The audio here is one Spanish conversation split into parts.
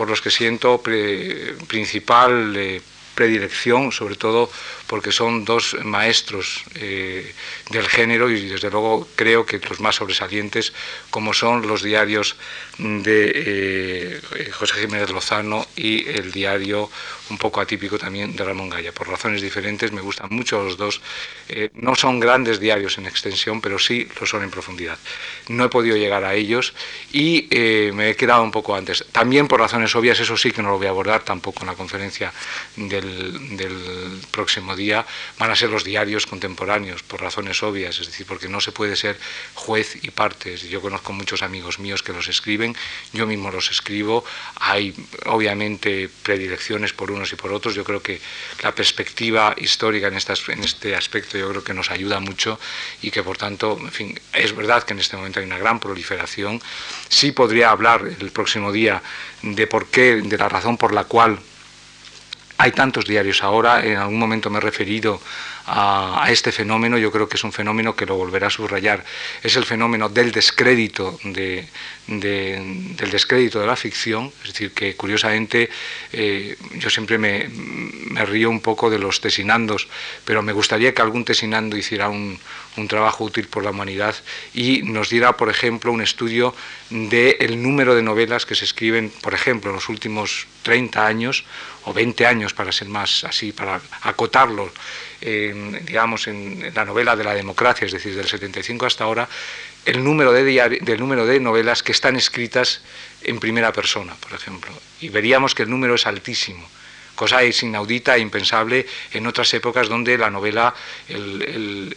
por los que siento principal eh, predilección, sobre todo porque son dos maestros eh, del género y desde luego creo que los más sobresalientes, como son los diarios de eh, José Jiménez Lozano y el diario un poco atípico también de Ramón Gaya. Por razones diferentes me gustan mucho los dos. Eh, no son grandes diarios en extensión, pero sí lo son en profundidad. No he podido llegar a ellos y me he quedado un poco antes. También por razones obvias, eso sí que no lo voy a abordar tampoco en la conferencia del, del próximo día, van a ser los diarios contemporáneos, por razones obvias, es decir, porque no se puede ser juez y partes. Yo conozco muchos amigos míos que los escriben, yo mismo los escribo, hay obviamente predilecciones por unos y por otros, yo creo que la perspectiva histórica en, en este aspecto yo creo que nos ayuda mucho y que por tanto, en fin, es verdad que en este momento hay una gran proliferación, sí podría hablar el próximo día de por qué, de la razón por la cual hay tantos diarios. Ahora, en algún momento me he referido a, este fenómeno, yo creo que es un fenómeno que lo volverá a subrayar, es el fenómeno del descrédito de, del descrédito de la ficción, es decir, que curiosamente eh, yo siempre me, río un poco de los tesinandos, pero me gustaría que algún tesinando hiciera un, trabajo útil por la humanidad y nos diera, por ejemplo, un estudio del número de novelas que se escriben, por ejemplo, en los últimos 30 años o 20 años, para ser más así, para acotarlo, digamos, en la novela de la democracia, es decir, del 75 hasta ahora, el número de, del número de novelas que están escritas en primera persona, por ejemplo. Y veríamos que el número es altísimo cosa es inaudita e impensable en otras épocas donde la novela, el,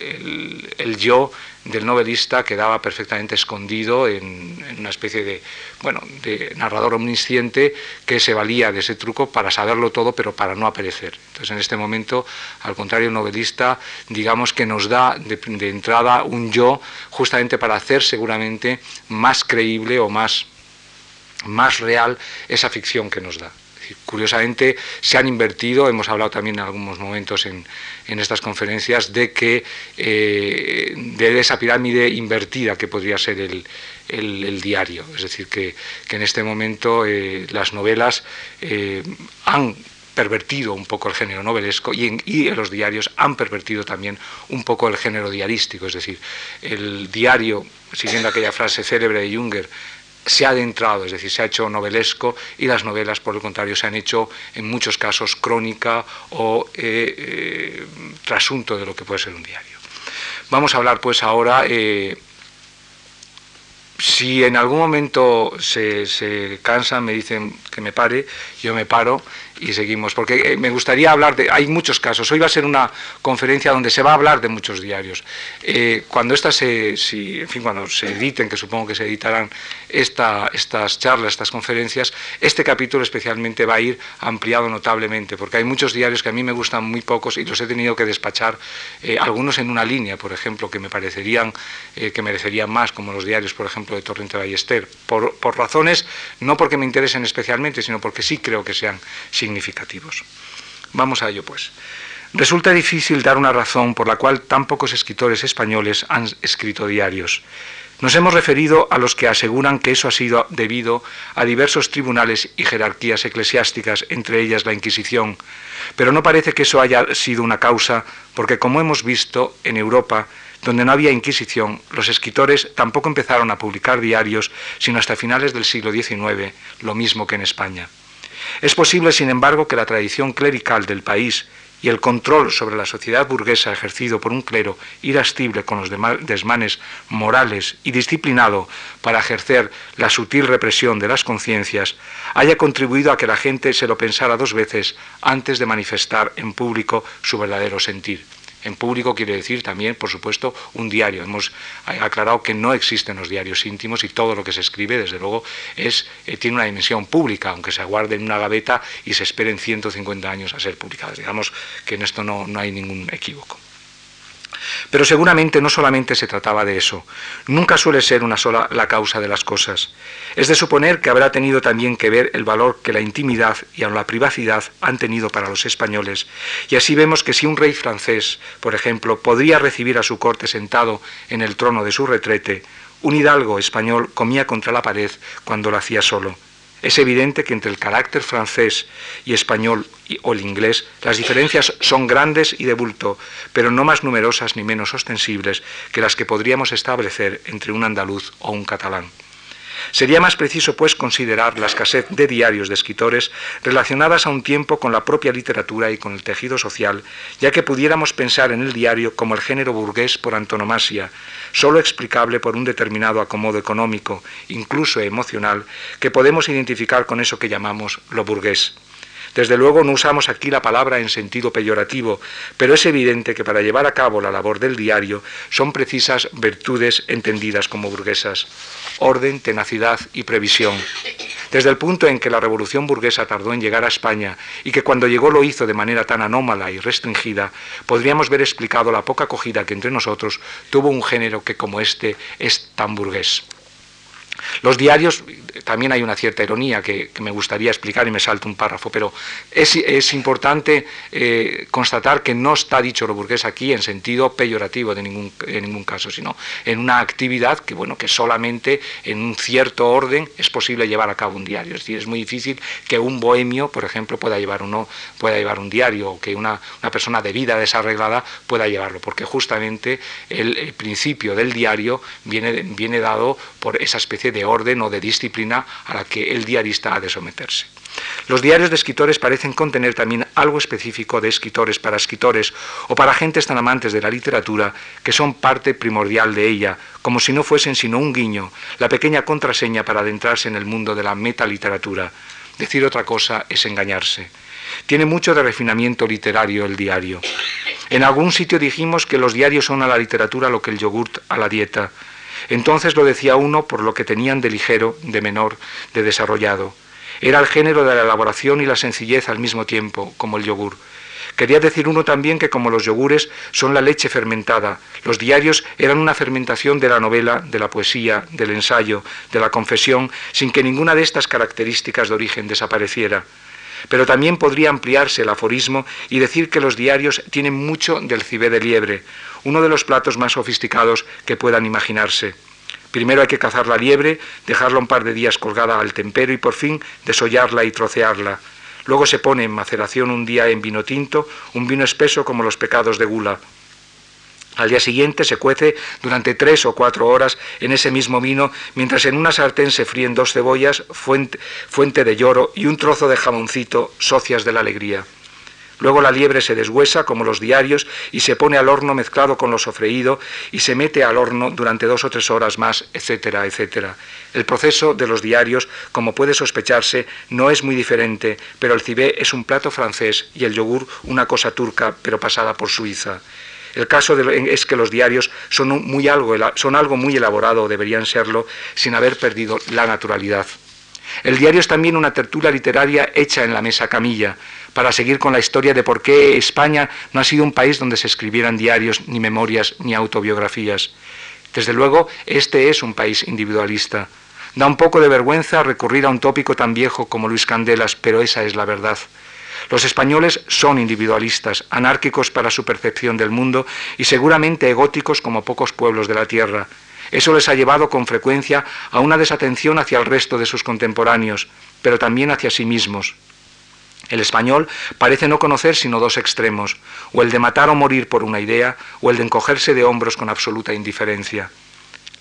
yo del novelista quedaba perfectamente escondido en, una especie de, bueno, de narrador omnisciente que se valía de ese truco para saberlo todo, pero para no aparecer. Entonces, en este momento, al contrario, el novelista, digamos que nos da de, de entrada un yo justamente para hacer seguramente más creíble o más, más real esa ficción que nos da. Curiosamente se han invertido, hemos hablado también en algunos momentos en, estas conferencias, de que eh, de esa pirámide invertida que podría ser el, diario. Es decir, que, en este momento eh, las novelas eh, han pervertido un poco el género novelesco y en, y en, los diarios han pervertido también un poco el género diarístico, es decir, el diario, siguiendo aquella frase célebre de Junger, se ha adentrado, es decir, se ha hecho novelesco y las novelas, por el contrario, se han hecho en muchos casos crónica o eh, eh, trasunto de lo que puede ser un diario. Vamos a hablar pues ahora, eh, si en algún momento se, se cansan, me dicen que me pare, yo me paro y seguimos, porque eh, me gustaría hablar de, hay muchos casos, hoy va a ser una conferencia donde se va a hablar de muchos diarios. Eh, cuando estas se, si, fin, cuando se editen, que supongo que se editarán esta, estas charlas, estas conferencias, este capítulo especialmente va a ir ampliado notablemente, porque hay muchos diarios que a mí me gustan muy pocos y los he tenido que despachar, eh, algunos en una línea, por ejemplo, que me parecerían, que merecerían más, como los diarios, por ejemplo, de Torrente Ballester, por, por razones, no porque me interesen especialmente, sino porque sí creo que sean significativos. Vamos a ello, pues. Resulta difícil dar una razón por la cual tan pocos escritores españoles han escrito diarios. Nos hemos referido a los que aseguran que eso ha sido debido a diversos tribunales y jerarquías eclesiásticas, entre ellas la Inquisición, pero no parece que eso haya sido una causa, porque como hemos visto en Europa, donde no había Inquisición, los escritores tampoco empezaron a publicar diarios sino hasta finales del siglo XIX, lo mismo que en España. Es posible, sin embargo, que la tradición clerical del país y el control sobre la sociedad burguesa ejercido por un clero irascible con los desmanes morales y disciplinado para ejercer la sutil represión de las conciencias, haya contribuido a que la gente se lo pensara dos veces antes de manifestar en público su verdadero sentir. En público quiere decir también, por supuesto, un diario. Hemos aclarado que no existen los diarios íntimos y todo lo que se escribe, desde luego, es, eh, tiene una dimensión pública, aunque se aguarde en una gaveta y se esperen 150 años a ser publicadas. Digamos que en esto no hay ningún equívoco. Pero seguramente no solamente se trataba de eso. Nunca suele ser una sola la causa de las cosas. Es de suponer que habrá tenido también que ver el valor que la intimidad y aun la privacidad han tenido para los españoles. Y así vemos que si un rey francés, por ejemplo, podría recibir a su corte sentado en el trono de su retrete, un hidalgo español comía contra la pared cuando lo hacía solo. Es evidente que entre el carácter francés y español o el inglés las diferencias son grandes y de bulto, pero no más numerosas ni menos ostensibles que las que podríamos establecer entre un andaluz o un catalán. Sería más preciso, pues, considerar la escasez de diarios de escritores relacionadas a un tiempo con la propia literatura y con el tejido social, ya que pudiéramos pensar en el diario como el género burgués por antonomasia, sólo explicable por un determinado acomodo económico, incluso emocional, que podemos identificar con eso que llamamos lo burgués. Desde luego no usamos aquí la palabra en sentido peyorativo, pero es evidente que para llevar a cabo la labor del diario son precisas virtudes entendidas como burguesas orden, tenacidad y previsión. Desde el punto en que la revolución burguesa tardó en llegar a España y que cuando llegó lo hizo de manera tan anómala y restringida, podríamos ver explicado la poca acogida que entre nosotros tuvo un género que como este es tan burgués. Los diarios, también hay una cierta ironía que, me gustaría explicar y me salto un párrafo, pero es, importante eh, constatar que no está dicho lo burgués aquí en sentido peyorativo de ningún, en ningún caso, sino en una actividad que, bueno, que solamente en un cierto orden es posible llevar a cabo un diario. Es decir, es muy difícil que un bohemio, por ejemplo, pueda llevar, uno, pueda llevar un diario o que una, persona de vida desarreglada pueda llevarlo, porque justamente el, principio del diario viene, viene dado por esa especie de orden o de disciplina a la que el diarista ha de someterse. Los diarios de escritores parecen contener también algo específico de escritores para escritores o para gentes tan amantes de la literatura que son parte primordial de ella, como si no fuesen sino un guiño, la pequeña contraseña para adentrarse en el mundo de la metaliteratura. Decir otra cosa es engañarse. Tiene mucho de refinamiento literario el diario. En algún sitio dijimos que los diarios son a la literatura lo que el yogurt a la dieta. Entonces lo decía uno por lo que tenían de ligero, de menor, de desarrollado. Era el género de la elaboración y la sencillez al mismo tiempo, como el yogur. Quería decir uno también que como los yogures son la leche fermentada, los diarios eran una fermentación de la novela, de la poesía, del ensayo, de la confesión, sin que ninguna de estas características de origen desapareciera. Pero también podría ampliarse el aforismo y decir que los diarios tienen mucho del cibé de liebre, uno de los platos más sofisticados que puedan imaginarse. Primero hay que cazar la liebre, dejarla un par de días colgada al tempero y por fin desollarla y trocearla. Luego se pone en maceración un día en vino tinto, un vino espeso como los pecados de gula. Al día siguiente se cuece durante tres o cuatro horas en ese mismo vino, mientras en una sartén se fríen dos cebollas, fuente, de lloro y un trozo de jamoncito, socias de la alegría. Luego la liebre se deshuesa, como los diarios, y se pone al horno mezclado con lo sofreído y se mete al horno durante dos o tres horas más, etcétera, etcétera. El proceso de los diarios, como puede sospecharse, no es muy diferente, pero el cibé es un plato francés y el yogur una cosa turca, pero pasada por Suiza. El caso es que los diarios son, muy algo, son algo muy elaborado, deberían serlo, sin haber perdido la naturalidad. El diario es también una tertulia literaria hecha en la mesa camilla, para seguir con la historia de por qué España no ha sido un país donde se escribieran diarios, ni memorias, ni autobiografías. Desde luego, este es un país individualista. Da un poco de vergüenza recurrir a un tópico tan viejo como Luis Candelas, pero esa es la verdad. Los españoles son individualistas, anárquicos para su percepción del mundo y seguramente egóticos como pocos pueblos de la tierra. Eso les ha llevado con frecuencia a una desatención hacia el resto de sus contemporáneos, pero también hacia sí mismos. El español parece no conocer sino dos extremos, o el de matar o morir por una idea, o el de encogerse de hombros con absoluta indiferencia.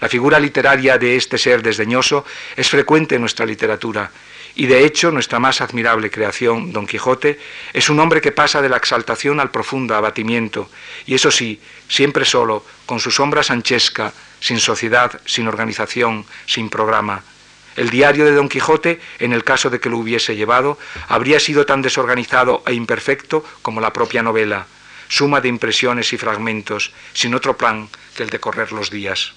La figura literaria de este ser desdeñoso es frecuente en nuestra literatura, y de hecho nuestra más admirable creación, Don Quijote, es un hombre que pasa de la exaltación al profundo abatimiento, y eso sí, siempre solo, con su sombra sanchesca, sin sociedad, sin organización, sin programa. El diario de Don Quijote, en el caso de que lo hubiese llevado, habría sido tan desorganizado e imperfecto como la propia novela, suma de impresiones y fragmentos, sin otro plan que el de correr los días.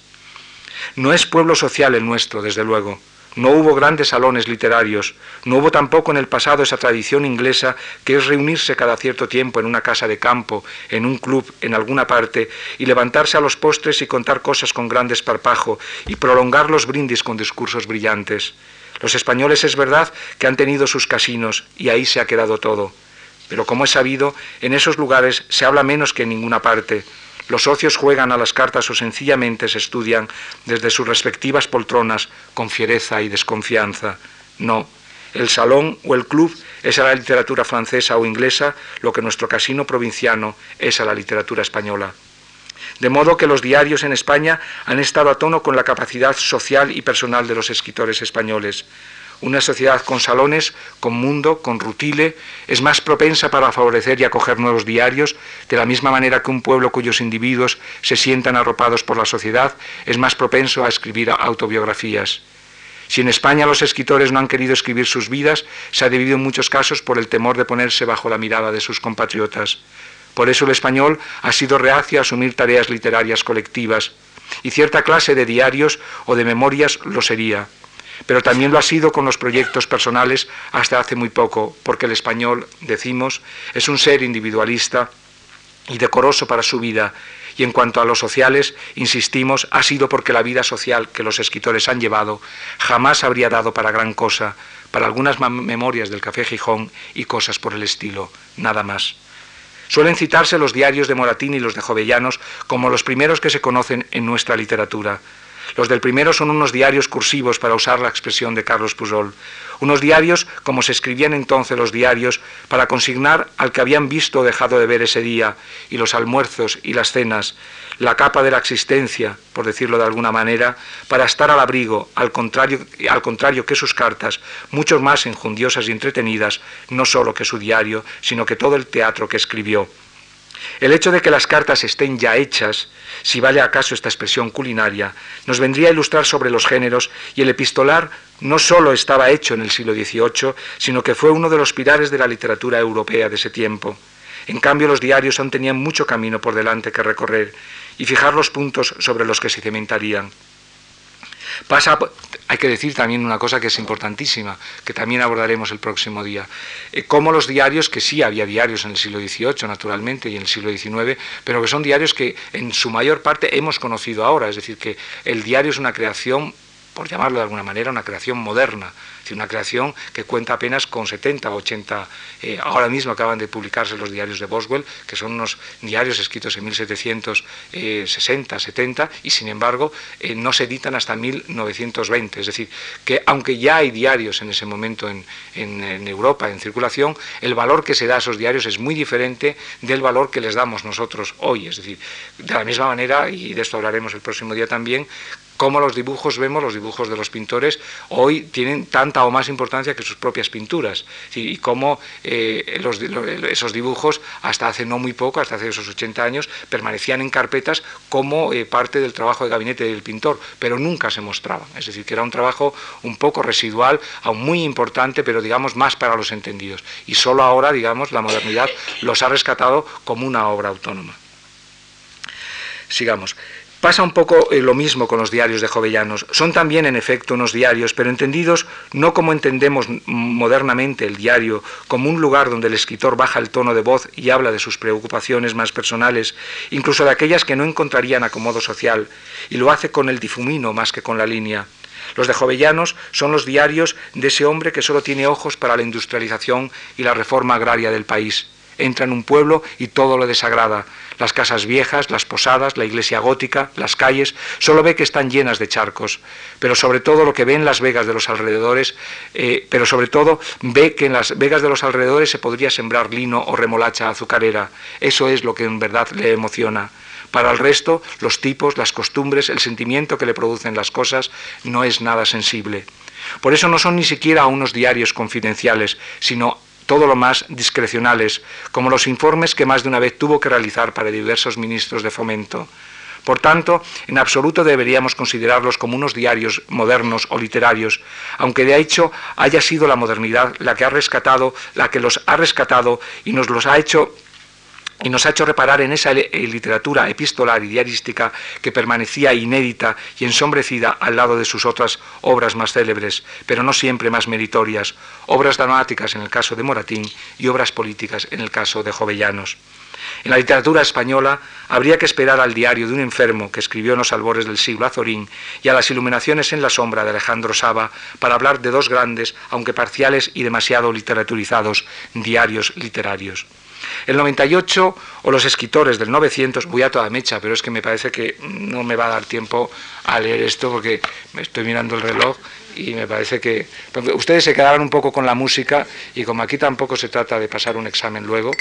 No es pueblo social el nuestro, desde luego, no hubo grandes salones literarios, no hubo tampoco en el pasado esa tradición inglesa que es reunirse cada cierto tiempo en una casa de campo, en un club, en alguna parte, y levantarse a los postres y contar cosas con gran desparpajo y prolongar los brindis con discursos brillantes. Los españoles es verdad que han tenido sus casinos y ahí se ha quedado todo. Pero como es sabido, en esos lugares se habla menos que en ninguna parte los socios juegan a las cartas o sencillamente se estudian desde sus respectivas poltronas con fiereza y desconfianza. No, El salón o el club es a la literatura francesa o inglesa lo que nuestro casino provinciano es a la literatura española. De modo que los diarios en España han estado a tono con la capacidad social y personal de los escritores españoles. Una sociedad con salones, con mundo, con rutile, es más propensa para favorecer y acoger nuevos diarios, de la misma manera que un pueblo cuyos individuos se sientan arropados por la sociedad es más propenso a escribir autobiografías. Si en España los escritores no han querido escribir sus vidas, se ha debido en muchos casos por el temor de ponerse bajo la mirada de sus compatriotas. Por eso el español ha sido reacio a asumir tareas literarias colectivas, y cierta clase de diarios o de memorias lo sería. Pero también lo ha sido con los proyectos personales hasta hace muy poco, porque el español, decimos, es un ser individualista y decoroso para su vida y en cuanto a los sociales, insistimos, ha sido porque la vida social que los escritores han llevado jamás habría dado para gran cosa, para algunas memorias del Café Gijón y cosas por el estilo, nada más. Suelen citarse los diarios de Moratín y los de Jovellanos como los primeros que se conocen en nuestra literatura. Los del primero son unos diarios cursivos, para usar la expresión de Carlos Pujol, unos diarios como se escribían entonces los diarios para consignar al que habían visto o dejado de ver ese día, y los almuerzos y las cenas, la capa de la existencia, por decirlo de alguna manera, para estar al abrigo, al contrario, al contrario que sus cartas, mucho más enjundiosas y entretenidas, no solo que su diario, sino que todo el teatro que escribió. El hecho de que las cartas estén ya hechas, si vale acaso esta expresión culinaria, nos vendría a ilustrar sobre los géneros y el epistolar no solo estaba hecho en el siglo XVIII, sino que fue uno de los pilares de la literatura europea de ese tiempo. En cambio, los diarios aún tenían mucho camino por delante que recorrer y fijar los puntos sobre los que se cementarían. Pasa, hay que decir también una cosa que es importantísima, que también abordaremos el próximo día. Eh, como los diarios, que sí había diarios en el siglo XVIII, naturalmente, y en el siglo XIX, pero que son diarios que en su mayor parte hemos conocido ahora. Es decir, que el diario es una creación por llamarlo de alguna manera, una creación moderna, una creación que cuenta apenas con 70 o 80, eh, ahora mismo acaban de publicarse los diarios de Boswell, que son unos diarios escritos en 1760, 70, y sin embargo eh, no se editan hasta 1920. Es decir, que aunque ya hay diarios en ese momento en, en Europa en circulación, el valor que se da a esos diarios es muy diferente del valor que les damos nosotros hoy. Es decir, de la misma manera, y de esto hablaremos el próximo día también, cómo los dibujos vemos, los dibujos de los pintores, hoy tienen tanta o más importancia que sus propias pinturas. Y cómo eh, esos dibujos, hasta hace no muy poco, hasta hace esos 80 años, permanecían en carpetas como eh, parte del trabajo de gabinete del pintor, pero nunca se mostraban. Es decir, que era un trabajo un poco residual, aún muy importante, pero digamos más para los entendidos. Y solo ahora, digamos, la modernidad los ha rescatado como una obra autónoma. Sigamos. Pasa un poco eh, lo mismo con los diarios de Jovellanos. Son también, en efecto, unos diarios, pero entendidos no como entendemos modernamente el diario, como un lugar donde el escritor baja el tono de voz y habla de sus preocupaciones más personales, incluso de aquellas que no encontrarían acomodo social, y lo hace con el difumino más que con la línea. Los de Jovellanos son los diarios de ese hombre que solo tiene ojos para la industrialización y la reforma agraria del país entra en un pueblo y todo lo desagrada. Las casas viejas, las posadas, la iglesia gótica, las calles, solo ve que están llenas de charcos. Pero sobre todo lo que ve en las vegas de los alrededores, eh, pero sobre todo ve que en las vegas de los alrededores se podría sembrar lino o remolacha azucarera. Eso es lo que en verdad le emociona. Para el resto, los tipos, las costumbres, el sentimiento que le producen las cosas no es nada sensible. Por eso no son ni siquiera unos diarios confidenciales, sino todo lo más discrecionales, como los informes que más de una vez tuvo que realizar para diversos ministros de fomento. Por tanto, en absoluto deberíamos considerarlos como unos diarios modernos o literarios, aunque de hecho haya sido la modernidad la que ha rescatado, la que los ha rescatado y nos los ha hecho y nos ha hecho reparar en esa eh, literatura epistolar y diarística que permanecía inédita y ensombrecida al lado de sus otras obras más célebres, pero no siempre más meritorias, obras dramáticas en el caso de Moratín y obras políticas en el caso de Jovellanos. En la literatura española habría que esperar al diario de un enfermo que escribió en los albores del siglo Azorín y a las iluminaciones en la sombra de Alejandro Saba para hablar de dos grandes, aunque parciales y demasiado literaturizados, diarios literarios. El 98 o los escritores del 900, voy a toda mecha, pero es que me parece que no me va a dar tiempo a leer esto porque me estoy mirando el reloj y me parece que ustedes se quedaban un poco con la música y como aquí tampoco se trata de pasar un examen luego,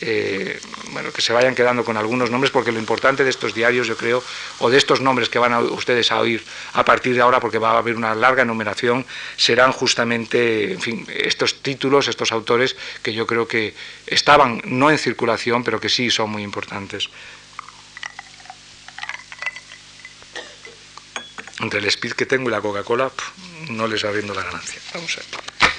eh, bueno, que se vayan quedando con algunos nombres porque lo importante de estos diarios, yo creo, o de estos nombres que van a, ustedes a oír a partir de ahora, porque va a haber una larga enumeración, serán justamente, en fin, estos títulos, estos autores que yo creo que estaban no en circulación, pero que sí son muy importantes. Entre el speed que tengo y la Coca-Cola, no les abriendo la ganancia. Vamos a ver.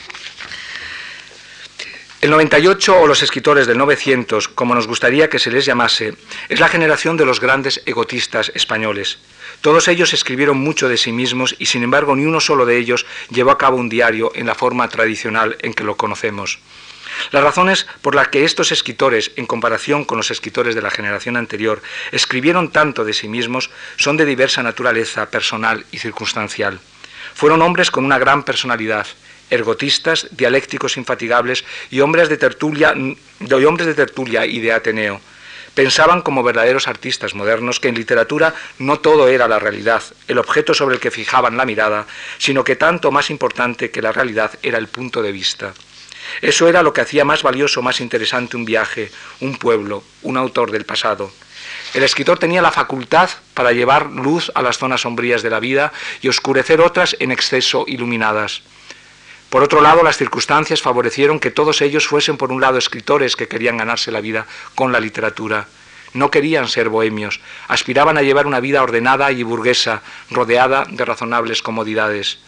El 98 o los escritores del 900, como nos gustaría que se les llamase, es la generación de los grandes egotistas españoles. Todos ellos escribieron mucho de sí mismos y sin embargo ni uno solo de ellos llevó a cabo un diario en la forma tradicional en que lo conocemos. Las razones por las que estos escritores, en comparación con los escritores de la generación anterior, escribieron tanto de sí mismos son de diversa naturaleza personal y circunstancial. Fueron hombres con una gran personalidad, ergotistas, dialécticos infatigables y hombres de tertulia, y hombres de tertulia y de Ateneo. Pensaban como verdaderos artistas modernos que en literatura no todo era la realidad, el objeto sobre el que fijaban la mirada, sino que tanto más importante que la realidad era el punto de vista. Eso era lo que hacía más valioso, más interesante un viaje, un pueblo, un autor del pasado. El escritor tenía la facultad para llevar luz a las zonas sombrías de la vida y oscurecer otras en exceso iluminadas. Por otro lado, las circunstancias favorecieron que todos ellos fuesen, por un lado, escritores que querían ganarse la vida con la literatura. No querían ser bohemios, aspiraban a llevar una vida ordenada y burguesa, rodeada de razonables comodidades.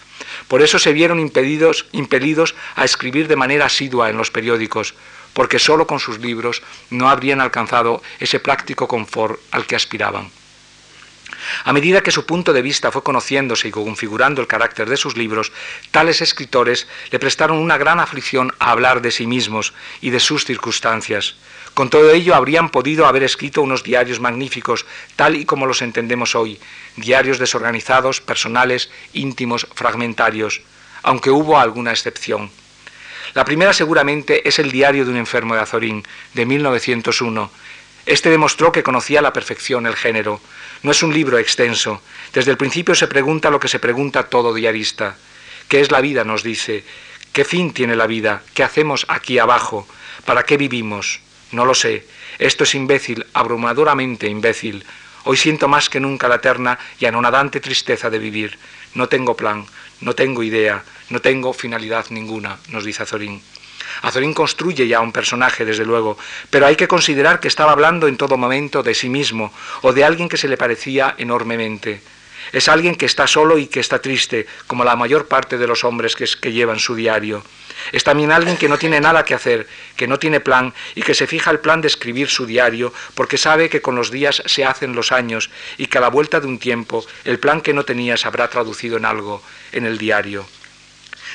Por eso se vieron impedidos, impelidos a escribir de manera asidua en los periódicos, porque sólo con sus libros no habrían alcanzado ese práctico confort al que aspiraban. A medida que su punto de vista fue conociéndose y configurando el carácter de sus libros, tales escritores le prestaron una gran aflicción a hablar de sí mismos y de sus circunstancias. Con todo ello habrían podido haber escrito unos diarios magníficos, tal y como los entendemos hoy, diarios desorganizados, personales, íntimos, fragmentarios, aunque hubo alguna excepción. La primera seguramente es el diario de un enfermo de Azorín, de 1901. Este demostró que conocía la perfección el género. No es un libro extenso. Desde el principio se pregunta lo que se pregunta todo diarista. ¿Qué es la vida? nos dice. ¿Qué fin tiene la vida? ¿Qué hacemos aquí abajo? ¿Para qué vivimos? No lo sé. Esto es imbécil, abrumadoramente imbécil. Hoy siento más que nunca la eterna y anonadante tristeza de vivir. No tengo plan, no tengo idea, no tengo finalidad ninguna, nos dice Azorín. Azorín construye ya un personaje, desde luego, pero hay que considerar que estaba hablando en todo momento de sí mismo o de alguien que se le parecía enormemente. Es alguien que está solo y que está triste, como la mayor parte de los hombres que, que llevan su diario. Es también alguien que no tiene nada que hacer, que no tiene plan y que se fija el plan de escribir su diario porque sabe que con los días se hacen los años y que a la vuelta de un tiempo el plan que no tenía se habrá traducido en algo, en el diario.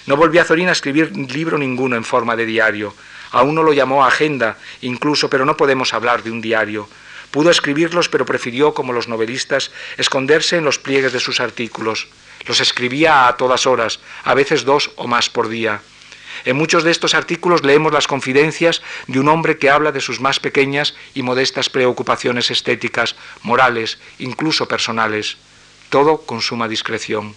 No volvió a Zorín a escribir libro ninguno en forma de diario. A uno lo llamó agenda, incluso, pero no podemos hablar de un diario. Pudo escribirlos, pero prefirió, como los novelistas, esconderse en los pliegues de sus artículos. Los escribía a todas horas, a veces dos o más por día. En muchos de estos artículos leemos las confidencias de un hombre que habla de sus más pequeñas y modestas preocupaciones estéticas, morales, incluso personales, todo con suma discreción.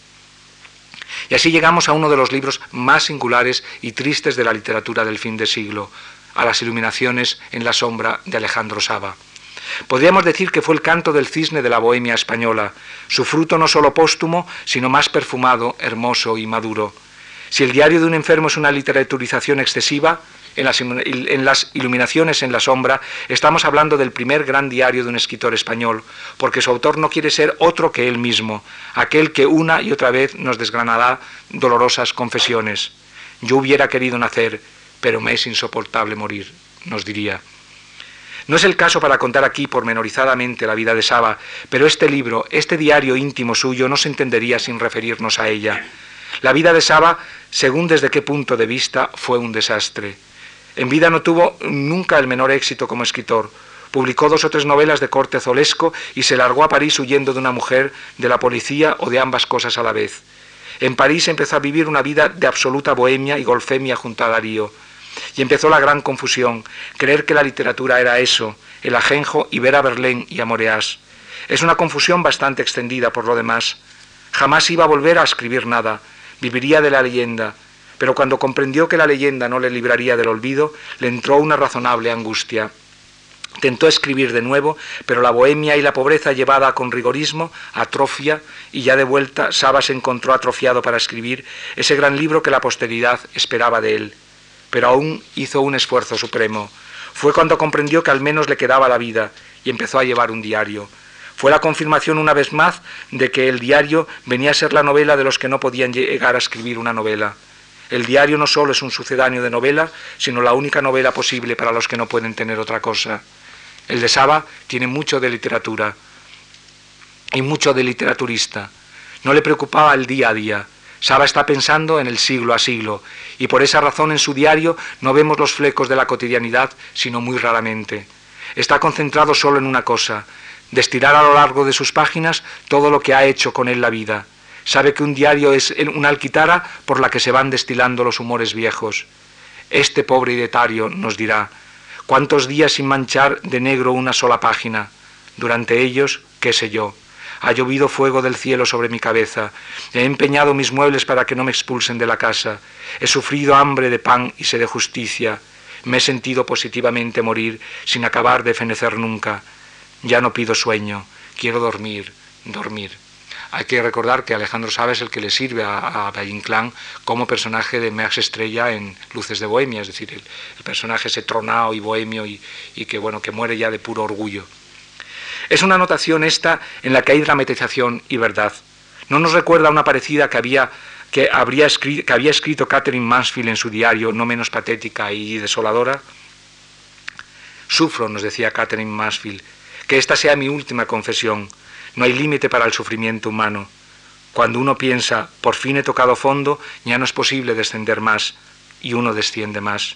Y así llegamos a uno de los libros más singulares y tristes de la literatura del fin de siglo, a las iluminaciones en la sombra de Alejandro Saba. Podríamos decir que fue el canto del cisne de la bohemia española, su fruto no solo póstumo, sino más perfumado, hermoso y maduro. Si el diario de un enfermo es una literaturización excesiva, en las, iluminaciones en la sombra, estamos hablando del primer gran diario de un escritor español, porque su autor no quiere ser otro que él mismo, aquel que una y otra vez nos desgranará dolorosas confesiones. Yo hubiera querido nacer, pero me es insoportable morir, nos diría. No es el caso para contar aquí pormenorizadamente la vida de Saba, pero este libro, este diario íntimo suyo, no se entendería sin referirnos a ella. La vida de Saba, según desde qué punto de vista, fue un desastre. En vida no tuvo nunca el menor éxito como escritor. Publicó dos o tres novelas de corte zolesco y se largó a París huyendo de una mujer, de la policía o de ambas cosas a la vez. En París empezó a vivir una vida de absoluta bohemia y golfemia junto a Darío. Y empezó la gran confusión, creer que la literatura era eso, el ajenjo y ver a Berlín y a Moreas. Es una confusión bastante extendida por lo demás. Jamás iba a volver a escribir nada, viviría de la leyenda, pero cuando comprendió que la leyenda no le libraría del olvido, le entró una razonable angustia. Tentó escribir de nuevo, pero la bohemia y la pobreza llevada con rigorismo atrofia y ya de vuelta Saba se encontró atrofiado para escribir ese gran libro que la posteridad esperaba de él. Pero aún hizo un esfuerzo supremo. Fue cuando comprendió que al menos le quedaba la vida y empezó a llevar un diario. Fue la confirmación una vez más de que el diario venía a ser la novela de los que no podían llegar a escribir una novela. El diario no solo es un sucedáneo de novela, sino la única novela posible para los que no pueden tener otra cosa. El de Saba tiene mucho de literatura y mucho de literaturista. No le preocupaba el día a día. Saba está pensando en el siglo a siglo y por esa razón en su diario no vemos los flecos de la cotidianidad, sino muy raramente. Está concentrado solo en una cosa, destilar a lo largo de sus páginas todo lo que ha hecho con él la vida. Sabe que un diario es una alquitara por la que se van destilando los humores viejos. Este pobre idetario nos dirá, ¿Cuántos días sin manchar de negro una sola página? Durante ellos, qué sé yo. Ha llovido fuego del cielo sobre mi cabeza. He empeñado mis muebles para que no me expulsen de la casa. He sufrido hambre de pan y sed de justicia. Me he sentido positivamente morir sin acabar de fenecer nunca. Ya no pido sueño. Quiero dormir, dormir. Hay que recordar que Alejandro Saba es el que le sirve a, a como personaje de Max Estrella en Luces de Bohemia, es decir, el, personaje ese tronado y bohemio y, que, bueno, que muere ya de puro orgullo. Es una anotación esta en la que hay dramatización y verdad. ¿No nos recuerda una parecida que había que, habría escrito, que había escrito Catherine Mansfield en su diario, no menos patética y desoladora? Sufro, nos decía Catherine Mansfield, que esta sea mi última confesión. No hay límite para el sufrimiento humano. Cuando uno piensa, por fin he tocado fondo, ya no es posible descender más, y uno desciende más.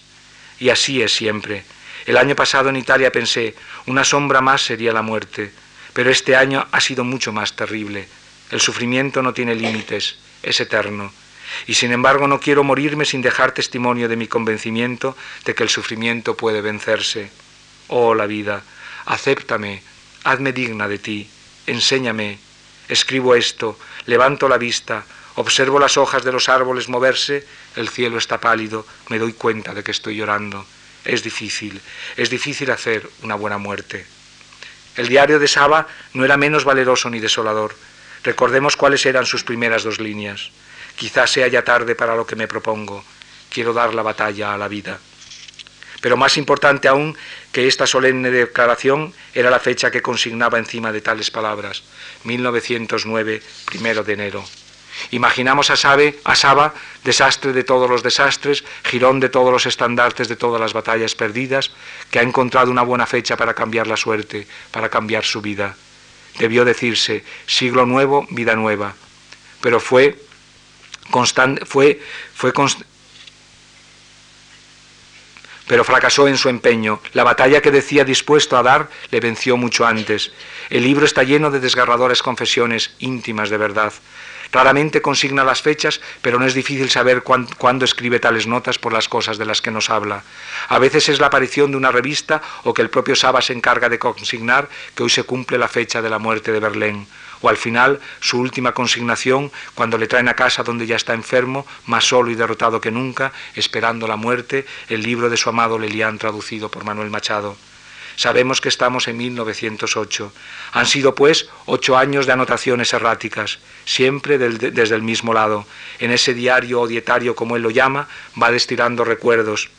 Y así es siempre. El año pasado en Italia pensé, una sombra más sería la muerte, pero este año ha sido mucho más terrible. El sufrimiento no tiene límites, es eterno. Y sin embargo no quiero morirme sin dejar testimonio de mi convencimiento de que el sufrimiento puede vencerse. Oh la vida, acéptame, hazme digna de ti, enséñame, escribo esto, levanto la vista, observo las hojas de los árboles moverse, el cielo está pálido, me doy cuenta de que estoy llorando. Es difícil, es difícil hacer una buena muerte. El diario de Saba no era menos valeroso ni desolador. Recordemos cuáles eran sus primeras dos líneas. Quizás sea ya tarde para lo que me propongo. Quiero dar la batalla a la vida. Pero más importante aún que esta solemne declaración era la fecha que consignaba encima de tales palabras, 1909, primero de enero. Imaginamos a, Sabe, a Saba, desastre de todos los desastres, girón de todos los estandartes de todas las batallas perdidas, que ha encontrado una buena fecha para cambiar la suerte, para cambiar su vida. Debió decirse, siglo nuevo, vida nueva. Pero fue, constante, fue, fue pero fracasó en su empeño. La batalla que decía dispuesto a dar le venció mucho antes. El libro está lleno de desgarradoras confesiones íntimas de verdad. Raramente consigna las fechas, pero no es difícil saber cuándo escribe tales notas por las cosas de las que nos habla. A veces es la aparición de una revista o que el propio Saba se encarga de consignar que hoy se cumple la fecha de la muerte de Berlín o al final su última consignación cuando le traen a casa donde ya está enfermo, más solo y derrotado que nunca, esperando la muerte, el libro de su amado Lelian traducido por Manuel Machado. Sabemos que estamos en 1908. Han sido, pues, ocho años de anotaciones erráticas, siempre desde el mismo lado. En ese diario o dietario, como él lo llama, va destilando recuerdos,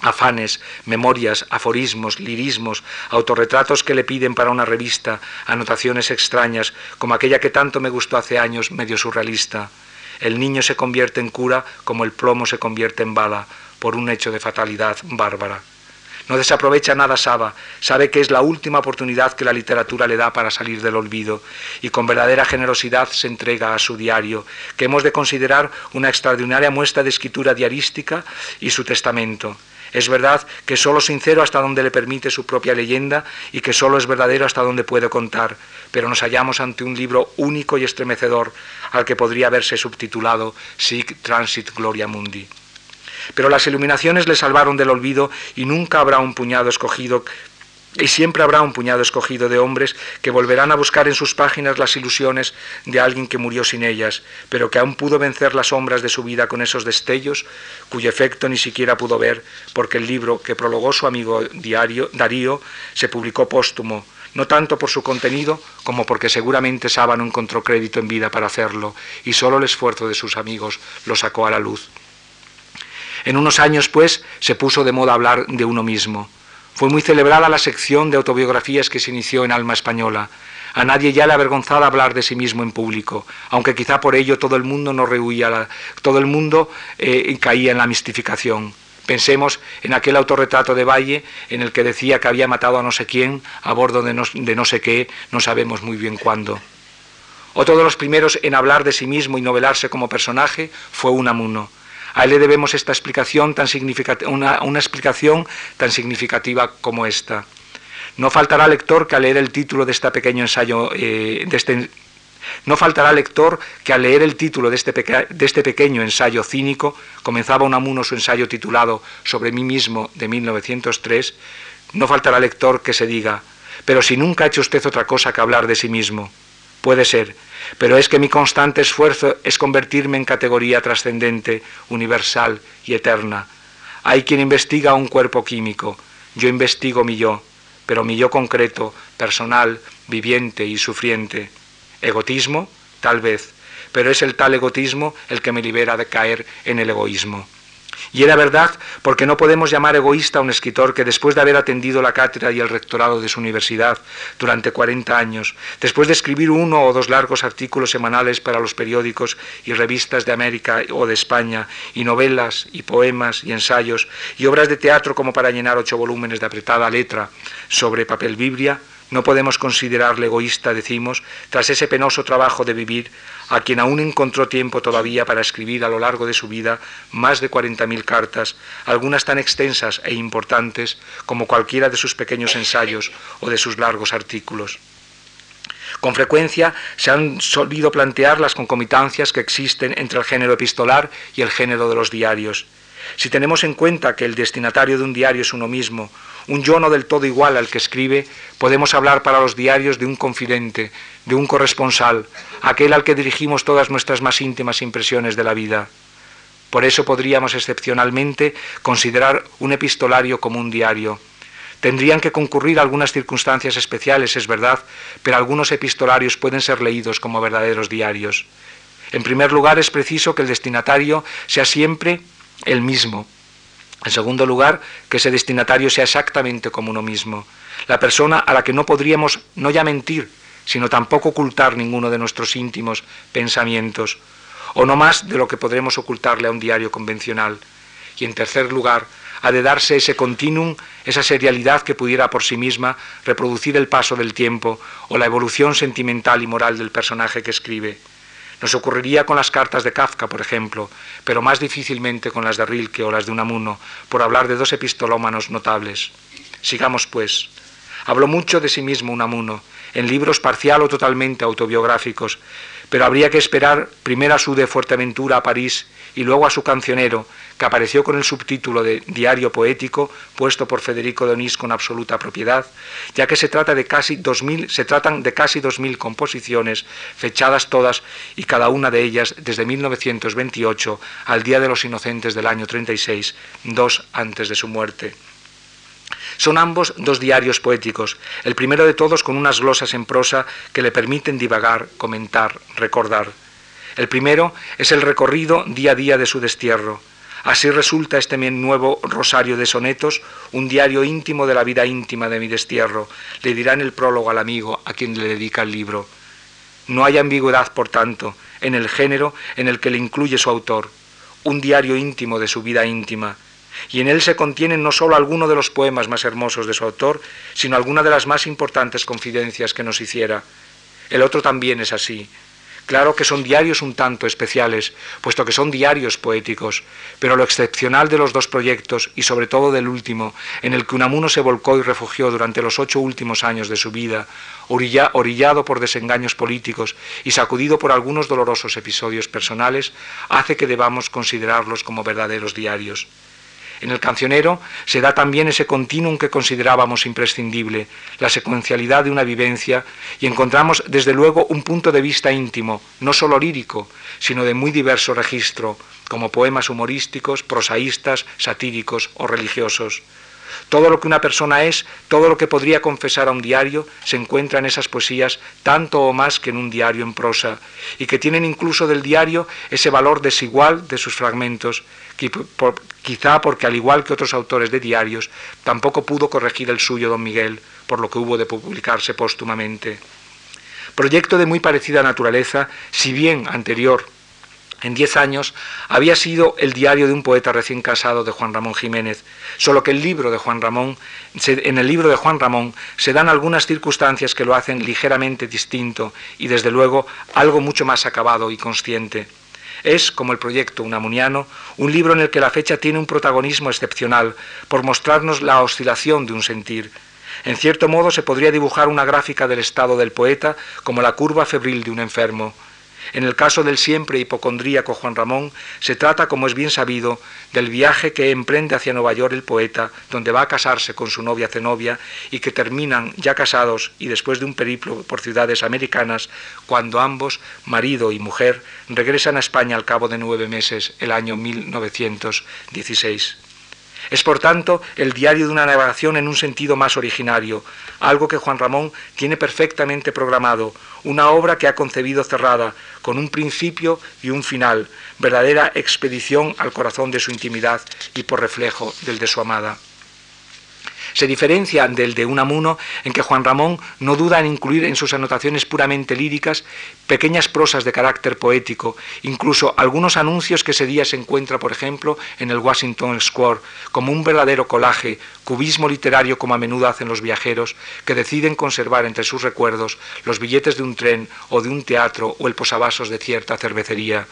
afanes, memorias, aforismos, lirismos, autorretratos que le piden para una revista, anotaciones extrañas, como aquella que tanto me gustó hace años, medio surrealista. El niño se convierte en cura como el plomo se convierte en bala, por un hecho de fatalidad bárbara. No desaprovecha nada Saba, sabe que es la última oportunidad que la literatura le da para salir del olvido y con verdadera generosidad se entrega a su diario, que hemos de considerar una extraordinaria muestra de escritura diarística y su testamento. Es verdad que solo sincero hasta donde le permite su propia leyenda y que solo es verdadero hasta donde puede contar, pero nos hallamos ante un libro único y estremecedor al que podría haberse subtitulado Sic Transit Gloria Mundi. Pero las iluminaciones le salvaron del olvido y nunca habrá un puñado escogido Y siempre habrá un puñado escogido de hombres que volverán a buscar en sus páginas las ilusiones de alguien que murió sin ellas, pero que aún pudo vencer las sombras de su vida con esos destellos, cuyo efecto ni siquiera pudo ver, porque el libro que prologó su amigo diario, Darío se publicó póstumo, no tanto por su contenido como porque seguramente Saba no encontró crédito en vida para hacerlo, y solo el esfuerzo de sus amigos lo sacó a la luz. En unos años, pues, se puso de moda hablar de uno mismo. Fue muy celebrada la sección de autobiografías que se inició en Alma Española. A nadie ya le avergonzaba hablar de sí mismo en público, aunque quizá por ello todo el mundo no rehuía, todo el mundo eh, caía en la mistificación. Pensemos en aquel autorretrato de Valle en el que decía que había matado a no sé quién a bordo de no, de no sé qué, no sabemos muy bien cuándo. Otro de los primeros en hablar de sí mismo y novelarse como personaje fue Unamuno. A él le debemos esta explicación tan una, una, explicación tan significativa como esta. No faltará lector que al leer el título de este pequeño ensayo, eh, de este, no faltará lector que al leer el título de este, de este pequeño ensayo cínico, comenzaba Unamuno su ensayo titulado Sobre mí mismo de 1903, no faltará lector que se diga, pero si nunca ha hecho usted otra cosa que hablar de sí mismo, puede ser, pero es que mi constante esfuerzo es convertirme en categoría trascendente, universal y eterna. Hay quien investiga un cuerpo químico, yo investigo mi yo, pero mi yo concreto, personal, viviente y sufriente. Egotismo, tal vez, pero es el tal egotismo el que me libera de caer en el egoísmo. Y era verdad porque no podemos llamar egoísta a un escritor que después de haber atendido la cátedra y el rectorado de su universidad durante 40 años, después de escribir uno o dos largos artículos semanales para los periódicos y revistas de América o de España, y novelas y poemas y ensayos, y obras de teatro como para llenar ocho volúmenes de apretada letra sobre papel biblia, no podemos considerarle egoísta, decimos, tras ese penoso trabajo de vivir, a quien aún encontró tiempo todavía para escribir a lo largo de su vida más de 40.000 cartas, algunas tan extensas e importantes como cualquiera de sus pequeños ensayos o de sus largos artículos. Con frecuencia se han solido plantear las concomitancias que existen entre el género epistolar y el género de los diarios. Si tenemos en cuenta que el destinatario de un diario es uno mismo, un yo no del todo igual al que escribe, podemos hablar para los diarios de un confidente, de un corresponsal, aquel al que dirigimos todas nuestras más íntimas impresiones de la vida. Por eso podríamos excepcionalmente considerar un epistolario como un diario. Tendrían que concurrir algunas circunstancias especiales, es verdad, pero algunos epistolarios pueden ser leídos como verdaderos diarios. En primer lugar, es preciso que el destinatario sea siempre el mismo, en segundo lugar, que ese destinatario sea exactamente como uno mismo, la persona a la que no podríamos no ya mentir, sino tampoco ocultar ninguno de nuestros íntimos pensamientos, o no más de lo que podremos ocultarle a un diario convencional. Y en tercer lugar, ha de darse ese continuum, esa serialidad que pudiera por sí misma reproducir el paso del tiempo o la evolución sentimental y moral del personaje que escribe. Nos ocurriría con las cartas de Kafka, por ejemplo, pero más difícilmente con las de Rilke o las de Unamuno, por hablar de dos epistolómanos notables. Sigamos, pues. Habló mucho de sí mismo Unamuno, en libros parcial o totalmente autobiográficos, pero habría que esperar primero a su de Fuerteventura a París y luego a su cancionero, que apareció con el subtítulo de Diario Poético, puesto por Federico Donís con absoluta propiedad, ya que se, trata de casi 2000, se tratan de casi 2.000 composiciones, fechadas todas y cada una de ellas desde 1928 al Día de los Inocentes del año 36, dos antes de su muerte. Son ambos dos diarios poéticos, el primero de todos con unas glosas en prosa que le permiten divagar, comentar, recordar. El primero es el recorrido día a día de su destierro. Así resulta este nuevo rosario de sonetos, un diario íntimo de la vida íntima de mi destierro, le dirá en el prólogo al amigo a quien le dedica el libro. No hay ambigüedad, por tanto, en el género en el que le incluye su autor, un diario íntimo de su vida íntima, y en él se contienen no sólo algunos de los poemas más hermosos de su autor, sino algunas de las más importantes confidencias que nos hiciera. El otro también es así. Claro que son diarios un tanto especiales, puesto que son diarios poéticos, pero lo excepcional de los dos proyectos, y sobre todo del último, en el que Unamuno se volcó y refugió durante los ocho últimos años de su vida, orillado por desengaños políticos y sacudido por algunos dolorosos episodios personales, hace que debamos considerarlos como verdaderos diarios. En el cancionero se da también ese continuum que considerábamos imprescindible, la secuencialidad de una vivencia, y encontramos desde luego un punto de vista íntimo, no solo lírico, sino de muy diverso registro, como poemas humorísticos, prosaístas, satíricos o religiosos. Todo lo que una persona es, todo lo que podría confesar a un diario, se encuentra en esas poesías tanto o más que en un diario en prosa, y que tienen incluso del diario ese valor desigual de sus fragmentos, quizá porque al igual que otros autores de diarios, tampoco pudo corregir el suyo don Miguel, por lo que hubo de publicarse póstumamente. Proyecto de muy parecida naturaleza, si bien anterior en diez años había sido el diario de un poeta recién casado de Juan Ramón Jiménez, solo que el libro de Juan Ramón, en el libro de Juan Ramón se dan algunas circunstancias que lo hacen ligeramente distinto y desde luego algo mucho más acabado y consciente. Es, como el proyecto Unamuniano, un libro en el que la fecha tiene un protagonismo excepcional por mostrarnos la oscilación de un sentir. En cierto modo se podría dibujar una gráfica del estado del poeta como la curva febril de un enfermo. En el caso del siempre hipocondríaco Juan Ramón, se trata, como es bien sabido, del viaje que emprende hacia Nueva York el poeta, donde va a casarse con su novia Zenobia y que terminan ya casados y después de un periplo por ciudades americanas, cuando ambos, marido y mujer, regresan a España al cabo de nueve meses, el año 1916. Es por tanto el diario de una navegación en un sentido más originario, algo que Juan Ramón tiene perfectamente programado, una obra que ha concebido cerrada, con un principio y un final, verdadera expedición al corazón de su intimidad y por reflejo del de su amada. Se diferencia del de Unamuno en que Juan Ramón no duda en incluir en sus anotaciones puramente líricas pequeñas prosas de carácter poético, incluso algunos anuncios que ese día se encuentra, por ejemplo, en el Washington Square, como un verdadero colaje, cubismo literario como a menudo hacen los viajeros, que deciden conservar entre sus recuerdos los billetes de un tren o de un teatro o el posavasos de cierta cervecería.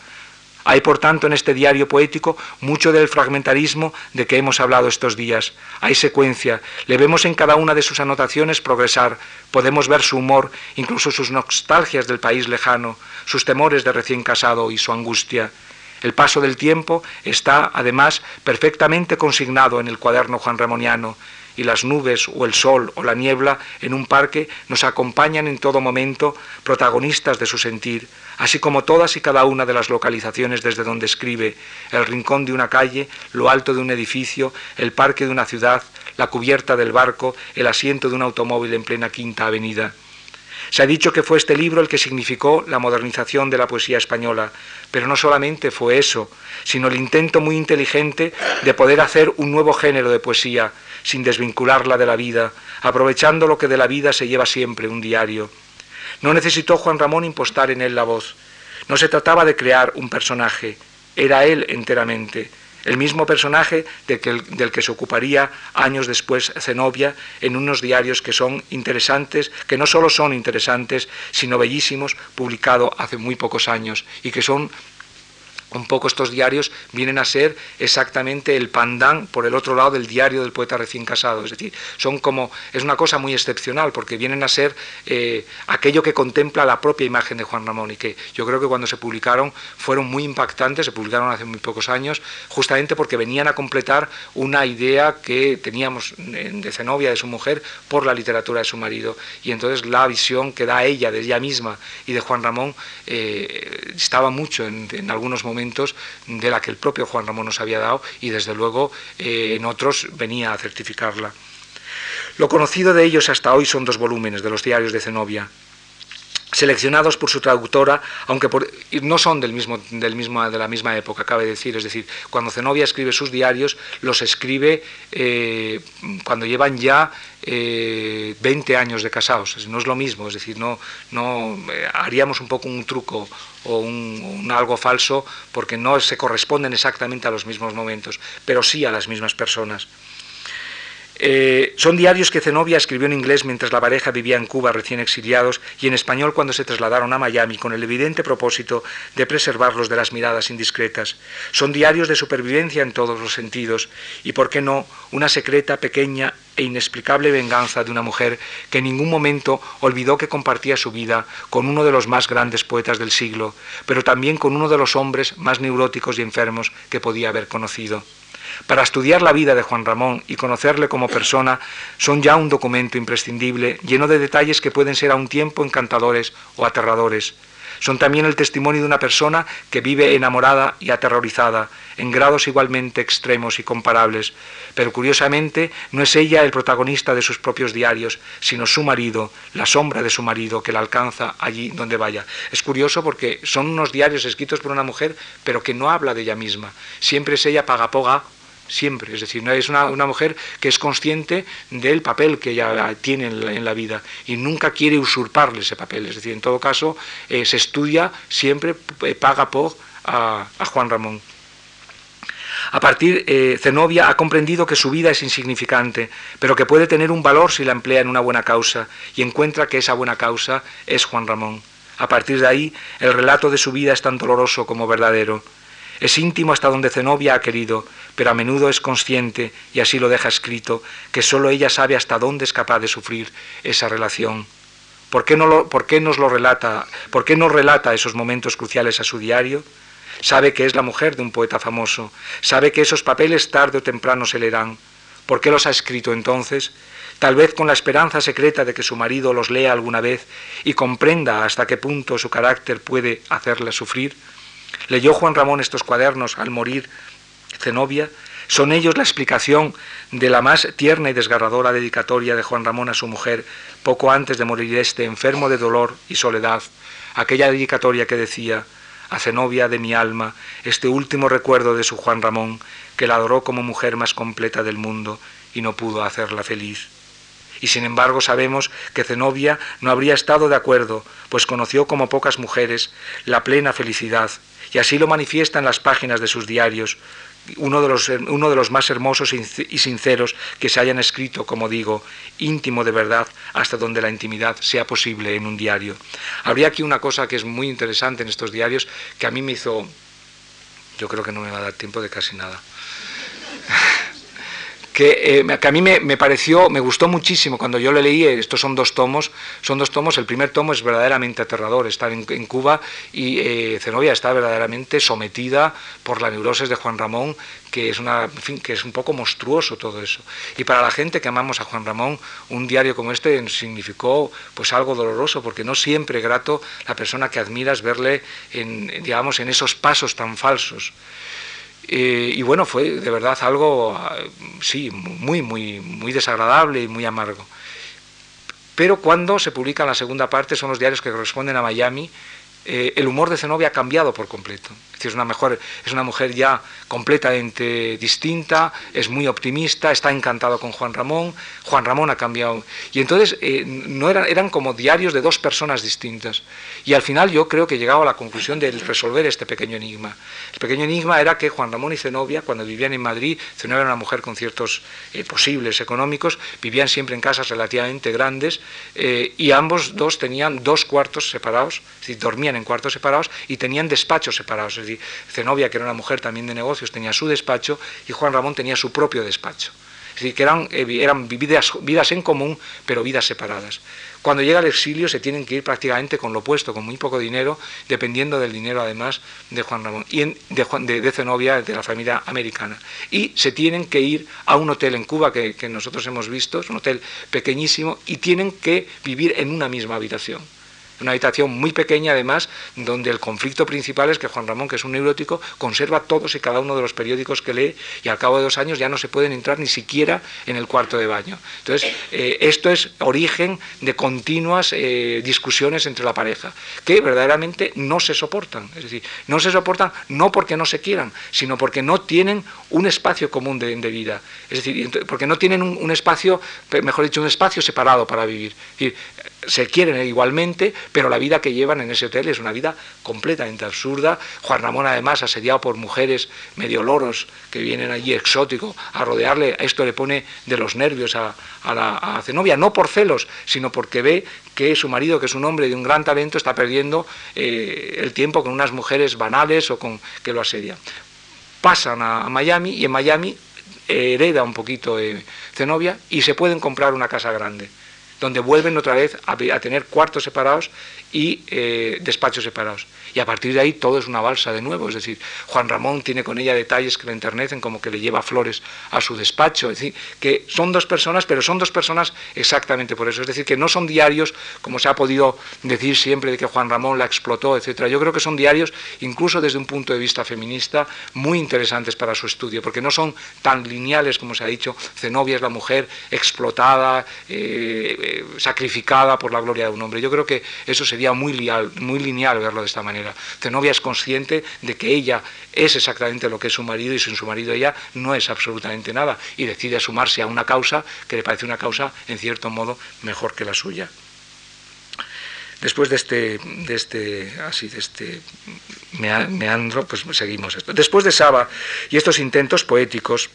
Hay, por tanto, en este diario poético mucho del fragmentarismo de que hemos hablado estos días. Hay secuencia, le vemos en cada una de sus anotaciones progresar, podemos ver su humor, incluso sus nostalgias del país lejano, sus temores de recién casado y su angustia. El paso del tiempo está, además, perfectamente consignado en el cuaderno Juan Ramoniano, y las nubes o el sol o la niebla en un parque nos acompañan en todo momento, protagonistas de su sentir, así como todas y cada una de las localizaciones desde donde escribe, el rincón de una calle, lo alto de un edificio, el parque de una ciudad, la cubierta del barco, el asiento de un automóvil en plena quinta avenida. Se ha dicho que fue este libro el que significó la modernización de la poesía española, pero no solamente fue eso, sino el intento muy inteligente de poder hacer un nuevo género de poesía, sin desvincularla de la vida, aprovechando lo que de la vida se lleva siempre un diario. No necesitó Juan Ramón impostar en él la voz. No se trataba de crear un personaje, era él enteramente, el mismo personaje del que se ocuparía años después Zenobia en unos diarios que son interesantes, que no solo son interesantes, sino bellísimos, publicado hace muy pocos años y que son un poco estos diarios vienen a ser exactamente el pandán por el otro lado del diario del poeta recién casado. Es decir, son como, es una cosa muy excepcional porque vienen a ser eh, aquello que contempla la propia imagen de Juan Ramón y que yo creo que cuando se publicaron fueron muy impactantes, se publicaron hace muy pocos años, justamente porque venían a completar una idea que teníamos de Zenobia, de su mujer, por la literatura de su marido. Y entonces la visión que da ella de ella misma y de Juan Ramón eh, estaba mucho en algunos momentos de la que el propio Juan Ramón nos había dado y desde luego eh, en otros venía a certificarla. Lo conocido de ellos hasta hoy son dos volúmenes de los diarios de Zenobia, seleccionados por su traductora, aunque no son del mismo, del mismo, de la misma época, cabe decir. Es decir, cuando Zenobia escribe sus diarios, los escribe eh, cuando llevan ya 20 eh, años de casados. No es lo mismo, es decir, no, no eh, haríamos un poco un truco o un, algo falso porque no se corresponden exactamente a los mismos momentos, pero sí a las mismas personas. Eh, son diarios que Zenobia escribió en inglés mientras la pareja vivía en Cuba recién exiliados y en español cuando se trasladaron a Miami con el evidente propósito de preservarlos de las miradas indiscretas. Son diarios de supervivencia en todos los sentidos y, por qué no, una secreta, pequeña e inexplicable venganza de una mujer que en ningún momento olvidó que compartía su vida con uno de los más grandes poetas del siglo, pero también con uno de los hombres más neuróticos y enfermos que podía haber conocido. Para estudiar la vida de Juan Ramón y conocerle como persona son ya un documento imprescindible, lleno de detalles que pueden ser a un tiempo encantadores o aterradores. Son también el testimonio de una persona que vive enamorada y aterrorizada, en grados igualmente extremos y comparables, pero curiosamente no es ella el protagonista de sus propios diarios, sino su marido, la sombra de su marido que la alcanza allí donde vaya. Es curioso porque son unos diarios escritos por una mujer, pero que no habla de ella misma. Siempre es ella pagapoga siempre. Es decir, es una, mujer que es consciente del papel que ella tiene en la, vida y nunca quiere usurparle ese papel. Es decir, en todo caso, eh, se estudia siempre, eh, paga por a, Juan Ramón. A partir, eh, Zenobia ha comprendido que su vida es insignificante, pero que puede tener un valor si la emplea en una buena causa, y encuentra que esa buena causa es Juan Ramón. A partir de ahí, el relato de su vida es tan doloroso como verdadero. Es íntimo hasta donde Zenobia ha querido, pero a menudo es consciente, y así lo deja escrito, que sólo ella sabe hasta dónde es capaz de sufrir esa relación. ¿Por qué, no lo, ¿Por qué lo relata? ¿Por qué nos relata esos momentos cruciales a su diario? Sabe que es la mujer de un poeta famoso, sabe que esos papeles tarde o temprano se leerán. ¿Por qué los ha escrito entonces? Tal vez con la esperanza secreta de que su marido los lea alguna vez y comprenda hasta qué punto su carácter puede hacerle sufrir. Leyó Juan Ramón estos cuadernos al morir Zenobia. Son ellos la explicación de la más tierna y desgarradora dedicatoria de Juan Ramón a su mujer poco antes de morir este enfermo de dolor y soledad. Aquella dedicatoria que decía, a Zenobia de mi alma, este último recuerdo de su Juan Ramón, que la adoró como mujer más completa del mundo y no pudo hacerla feliz. Y sin embargo sabemos que Zenobia no habría estado de acuerdo, pues conoció como pocas mujeres la plena felicidad y así lo manifiesta en las páginas de sus diarios, uno de, los, uno de los más hermosos y sinceros que se hayan escrito, como digo, íntimo de verdad, hasta donde la intimidad sea posible en un diario. Habría aquí una cosa que es muy interesante en estos diarios, que a mí me hizo, yo creo que no me va a dar tiempo de casi nada. Eh, que, a mí me, pareció, me gustó muchísimo cuando yo le leí, estos son dos tomos, son dos tomos, el primer tomo es verdaderamente aterrador, estar en, Cuba y eh, Zenobia está verdaderamente sometida por la neurosis de Juan Ramón, que es, una, que es un poco monstruoso todo eso. Y para la gente que amamos a Juan Ramón, un diario como este significó pues algo doloroso, porque no siempre grato la persona que admiras verle en, digamos, en esos pasos tan falsos. Eh, y bueno, fue de verdad algo, sí, muy, muy, muy desagradable y muy amargo. Pero cuando se publica la segunda parte, son los diarios que corresponden a Miami, eh, el humor de Zenobia ha cambiado por completo. Es una, mejor, es una mujer ya completamente distinta, es muy optimista, está encantado con Juan Ramón, Juan Ramón ha cambiado. Y entonces eh, no eran, eran como diarios de dos personas distintas. Y al final yo creo que he llegado a la conclusión de resolver este pequeño enigma. El pequeño enigma era que Juan Ramón y Zenobia, cuando vivían en Madrid, Zenobia era una mujer con ciertos eh, posibles económicos, vivían siempre en casas relativamente grandes y ambos dos tenían dos cuartos separados, dormían en cuartos separados y tenían despachos separados. Zenobia, que era una mujer también de negocios, tenía su despacho y Juan Ramón tenía su propio despacho. Es decir, que eran, eh, vidas, en común, pero vidas separadas. Cuando llega el exilio se tienen que ir prácticamente con lo opuesto, con muy poco dinero, dependiendo del dinero además de Juan Ramón, y de, de, Zenobia, de la familia americana. Y se tienen que ir a un hotel en Cuba que, que nosotros hemos visto, es un hotel pequeñísimo, y tienen que vivir en una misma habitación una habitación muy pequeña además, donde el conflicto principal es que Juan Ramón, que es un neurótico, conserva todos y cada uno de los periódicos que lee y al cabo de dos años ya no se pueden entrar ni siquiera en el cuarto de baño. Entonces, eh, esto es origen de continuas eh, discusiones entre la pareja, que verdaderamente no se soportan. Es decir, no se soportan no porque no se quieran, sino porque no tienen un espacio común de, vida. Es decir, porque no tienen un, espacio, mejor dicho, un espacio separado para vivir se quieren igualmente, pero la vida que llevan en ese hotel es una vida completamente absurda. Juan Ramón además asediado por mujeres medio loros que vienen allí exótico a rodearle, esto le pone de los nervios a, la Zenobia, no por celos, sino porque ve que su marido, que es un hombre de un gran talento, está perdiendo eh, el tiempo con unas mujeres banales o con que lo asedian. Pasan a, Miami y en Miami hereda un poquito eh, Zenobia y se pueden comprar una casa grande donde vuelven otra vez a, tener cuartos separados y eh, despachos separados. Y a partir de ahí todo es una balsa de nuevo. Es decir, Juan Ramón tiene con ella detalles que le enternecen, como que le lleva flores a su despacho. Es decir, que son dos personas, pero son dos personas exactamente por eso. Es decir, que no son diarios, como se ha podido decir siempre de que Juan Ramón la explotó, etcétera. Yo creo que son diarios, incluso desde un punto de vista feminista, muy interesantes para su estudio, porque no son tan lineales como se ha dicho. Zenobia es la mujer explotada, eh, eh, sacrificada por la gloria de un hombre. Yo creo que eso sería muy, muy lineal verlo de esta manera. Zenobia es consciente de que ella es exactamente lo que es su marido y sin su marido ella no es absolutamente nada y decide sumarse a una causa que le parece una causa en cierto modo mejor que la suya. Después de este, de este, así, de este meandro, pues seguimos esto. Después de Saba y estos intentos poéticos,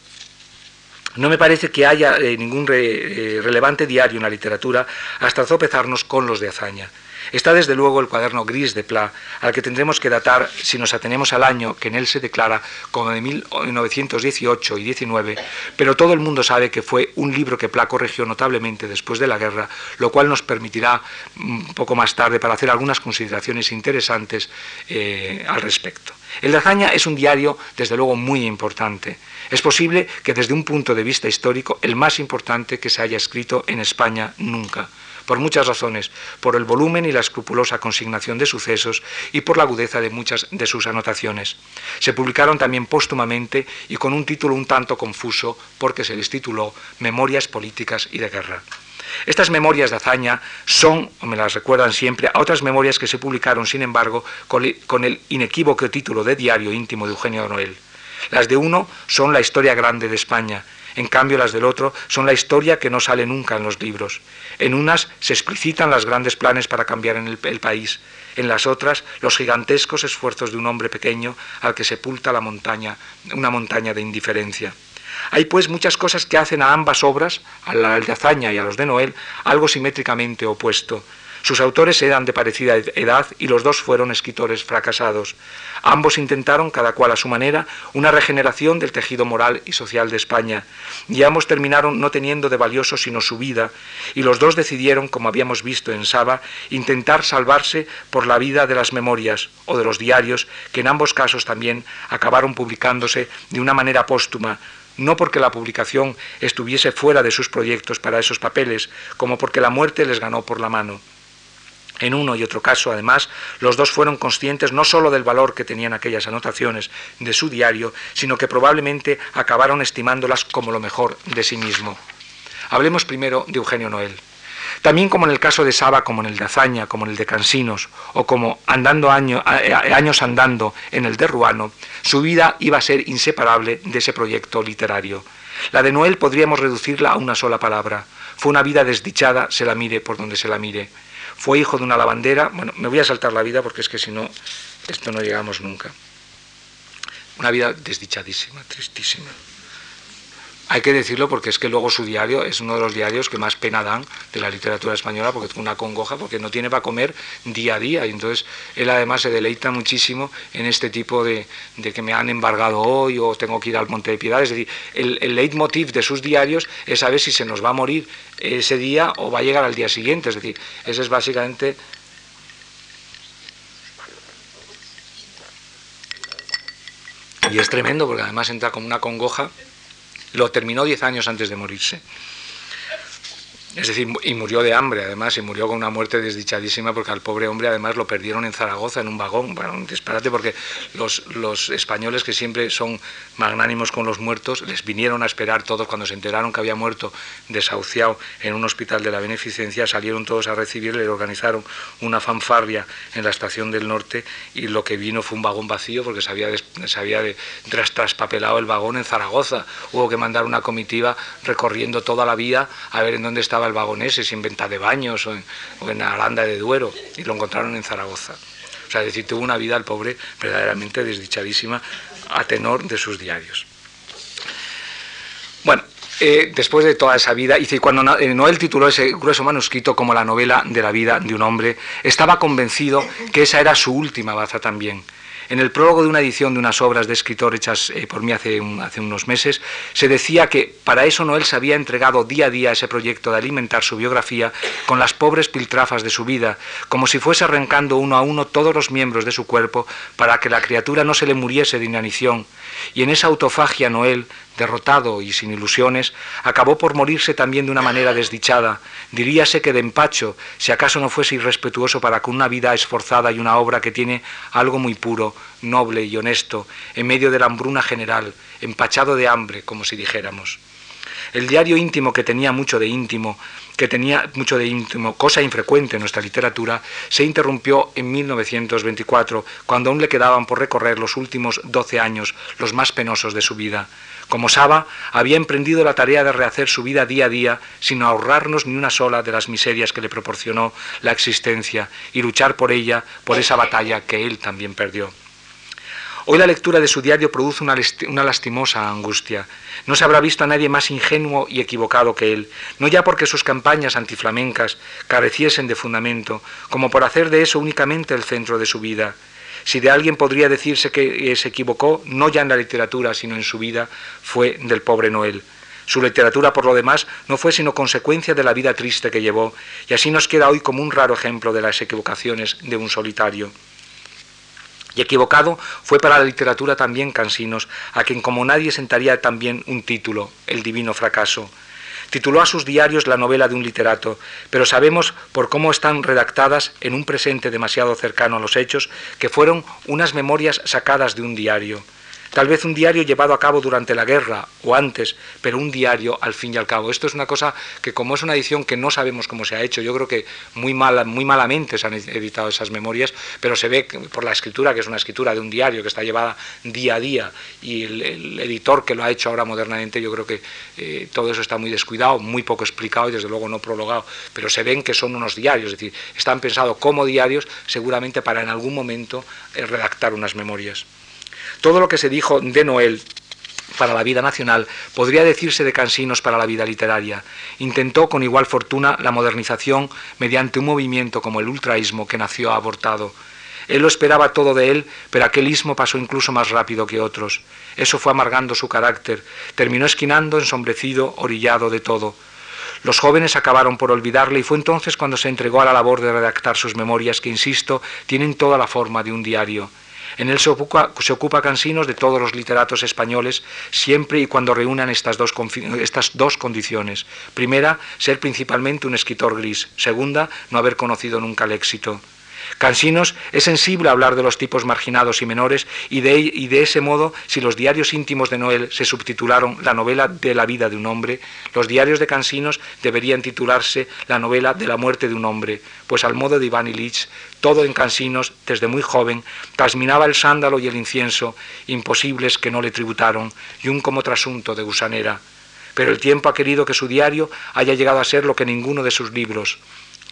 no me parece que haya eh, ningún eh, relevante diario en la literatura hasta tropezarnos con los de hazaña. Está desde luego el cuaderno gris de Pla, al que tendremos que datar si nos atenemos al año que en él se declara como de 1918 y 19, pero todo el mundo sabe que fue un libro que Pla corrigió notablemente después de la guerra, lo cual nos permitirá un poco más tarde para hacer algunas consideraciones interesantes eh, al respecto. El de Azaña es un diario, desde luego, muy importante. Es posible que desde un punto de vista histórico, el más importante que se haya escrito en España nunca por muchas razones, por el volumen y la escrupulosa consignación de sucesos y por la agudeza de muchas de sus anotaciones. Se publicaron también póstumamente y con un título un tanto confuso porque se les tituló Memorias Políticas y de Guerra. Estas memorias de hazaña son, o me las recuerdan siempre, a otras memorias que se publicaron, sin embargo, con el inequívoco título de Diario íntimo de Eugenio Noel. Las de uno son la historia grande de España, en cambio las del otro son la historia que no sale nunca en los libros. En unas se explicitan los grandes planes para cambiar en el, país, en las otras los gigantescos esfuerzos de un hombre pequeño al que sepulta la montaña, una montaña de indiferencia. Hay pues muchas cosas que hacen a ambas obras, a la de Azaña y a los de Noel, algo simétricamente opuesto. Sus autores eran de parecida edad y los dos fueron escritores fracasados. Ambos intentaron, cada cual a su manera, una regeneración del tejido moral y social de España, y ambos terminaron no teniendo de valioso sino su vida, y los dos decidieron, como habíamos visto en Saba, intentar salvarse por la vida de las memorias o de los diarios, que en ambos casos también acabaron publicándose de una manera póstuma, no porque la publicación estuviese fuera de sus proyectos para esos papeles, como porque la muerte les ganó por la mano. En uno y otro caso, además, los dos fueron conscientes no sólo del valor que tenían aquellas anotaciones de su diario, sino que probablemente acabaron estimándolas como lo mejor de sí mismo. Hablemos primero de Eugenio Noel. También como en el caso de Saba, como en el de Azaña, como en el de Cansinos, o como andando años andando en el de Ruano, su vida iba a ser inseparable de ese proyecto literario. La de Noel podríamos reducirla a una sola palabra. Fue una vida desdichada, se la mire por donde se la mire. Fue hijo de una lavandera. Bueno, me voy a saltar la vida porque es que si no, esto no llegamos nunca. Una vida desdichadísima, tristísima. Hay que decirlo porque es que luego su diario es uno de los diarios que más pena dan de la literatura española porque es una congoja, porque no tiene para comer día a día. Y entonces él además se deleita muchísimo en este tipo de, que me han embargado hoy o tengo que ir al Monte de Piedad. Es decir, el, el leitmotiv de sus diarios es saber si se nos va a morir ese día o va a llegar al día siguiente. Es decir, ese es básicamente Y es tremendo porque además entra como una congoja lo terminó diez años antes de morirse. Es decir, y murió de hambre, además, y murió con una muerte desdichadísima porque al pobre hombre, además, lo perdieron en Zaragoza, en un vagón. Bueno, un disparate porque los, españoles, que siempre son magnánimos con los muertos, les vinieron a esperar todos cuando se enteraron que había muerto desahuciado en un hospital de la Beneficencia, salieron todos a recibirle, le organizaron una fanfarria en la estación del norte y lo que vino fue un vagón vacío porque se había, se había traspapelado el vagón en Zaragoza. Hubo que mandar una comitiva recorriendo toda la vía a ver en dónde estaba el vagón ese, sin venta de baños o en, Aranda de Duero, y lo encontraron en Zaragoza. O sea, es decir, tuvo una vida el pobre verdaderamente desdichadísima a tenor de sus diarios. Bueno, eh, después de toda esa vida, y cuando eh, Noel tituló ese grueso manuscrito como la novela de la vida de un hombre, estaba convencido que esa era su última baza también. En el prólogo de una edición de unas obras de escritor hechas eh, por mí hace, unos meses, se decía que para eso Noel se había entregado día a día ese proyecto de alimentar su biografía con las pobres piltrafas de su vida, como si fuese arrancando uno a uno todos los miembros de su cuerpo para que la criatura no se le muriese de inanición. Y en esa autofagia Noel derrotado y sin ilusiones, acabó por morirse también de una manera desdichada. Diríase que de empacho, si acaso no fuese irrespetuoso para con una vida esforzada y una obra que tiene algo muy puro, noble y honesto, en medio de la hambruna general, empachado de hambre, como si dijéramos. El diario íntimo, que tenía mucho de íntimo, que tenía mucho de íntimo, cosa infrecuente en nuestra literatura, se interrumpió en 1924, cuando aún le quedaban por recorrer los últimos doce años, los más penosos de su vida. Como Saba, había emprendido la tarea de rehacer su vida día a día sin ahorrarnos ni una sola de las miserias que le proporcionó la existencia y luchar por ella, por esa batalla que él también perdió. Hoy la lectura de su diario produce una, lastimosa angustia. No se habrá visto a nadie más ingenuo y equivocado que él, no ya porque sus campañas antiflamencas careciesen de fundamento, como por hacer de eso únicamente el centro de su vida, si de alguien podría decirse que se equivocó, no ya en la literatura, sino en su vida, fue del pobre Noel. Su literatura, por lo demás, no fue sino consecuencia de la vida triste que llevó, y así nos queda hoy como un raro ejemplo de las equivocaciones de un solitario. Y equivocado fue para la literatura también Cansinos, a quien como nadie sentaría también un título, El Divino Fracaso. Tituló a sus diarios la novela de un literato, pero sabemos por cómo están redactadas en un presente demasiado cercano a los hechos que fueron unas memorias sacadas de un diario. Tal vez un diario llevado a cabo durante la guerra o antes, pero un diario al fin y al cabo. Esto es una cosa que como es una edición que no sabemos cómo se ha hecho, yo creo que muy, muy malamente se han editado esas memorias, pero se ve por la escritura, que es una escritura de un diario que está llevada día a día, y el, editor que lo ha hecho ahora modernamente, yo creo que eh, todo eso está muy descuidado, muy poco explicado y desde luego no prologado, pero se ven que son unos diarios, es decir, están pensados como diarios seguramente para en algún momento eh, redactar unas memorias. Todo lo que se dijo de Noel para la vida nacional podría decirse de Cansinos para la vida literaria. Intentó con igual fortuna la modernización mediante un movimiento como el ultraísmo que nació abortado. Él lo esperaba todo de él, pero aquel ismo pasó incluso más rápido que otros. Eso fue amargando su carácter. Terminó esquinando, ensombrecido, orillado de todo. Los jóvenes acabaron por olvidarle y fue entonces cuando se entregó a la labor de redactar sus memorias que, insisto, tienen toda la forma de un diario. En él se ocupa, Cansinos de todos los literatos españoles, siempre y cuando reúnan estas dos, estas dos condiciones. Primera, ser principalmente un escritor gris. Segunda, no haber conocido nunca el éxito. Cansinos es sensible a hablar de los tipos marginados y menores y de, ese modo, si los diarios íntimos de Noel se subtitularon La novela de la vida de un hombre, los diarios de Cansinos deberían titularse La novela de la muerte de un hombre, pues al modo de Iván Ilich, todo en Cansinos, desde muy joven, trasminaba el sándalo y el incienso, imposibles que no le tributaron, y un como trasunto de gusanera. Pero el tiempo ha querido que su diario haya llegado a ser lo que ninguno de sus libros,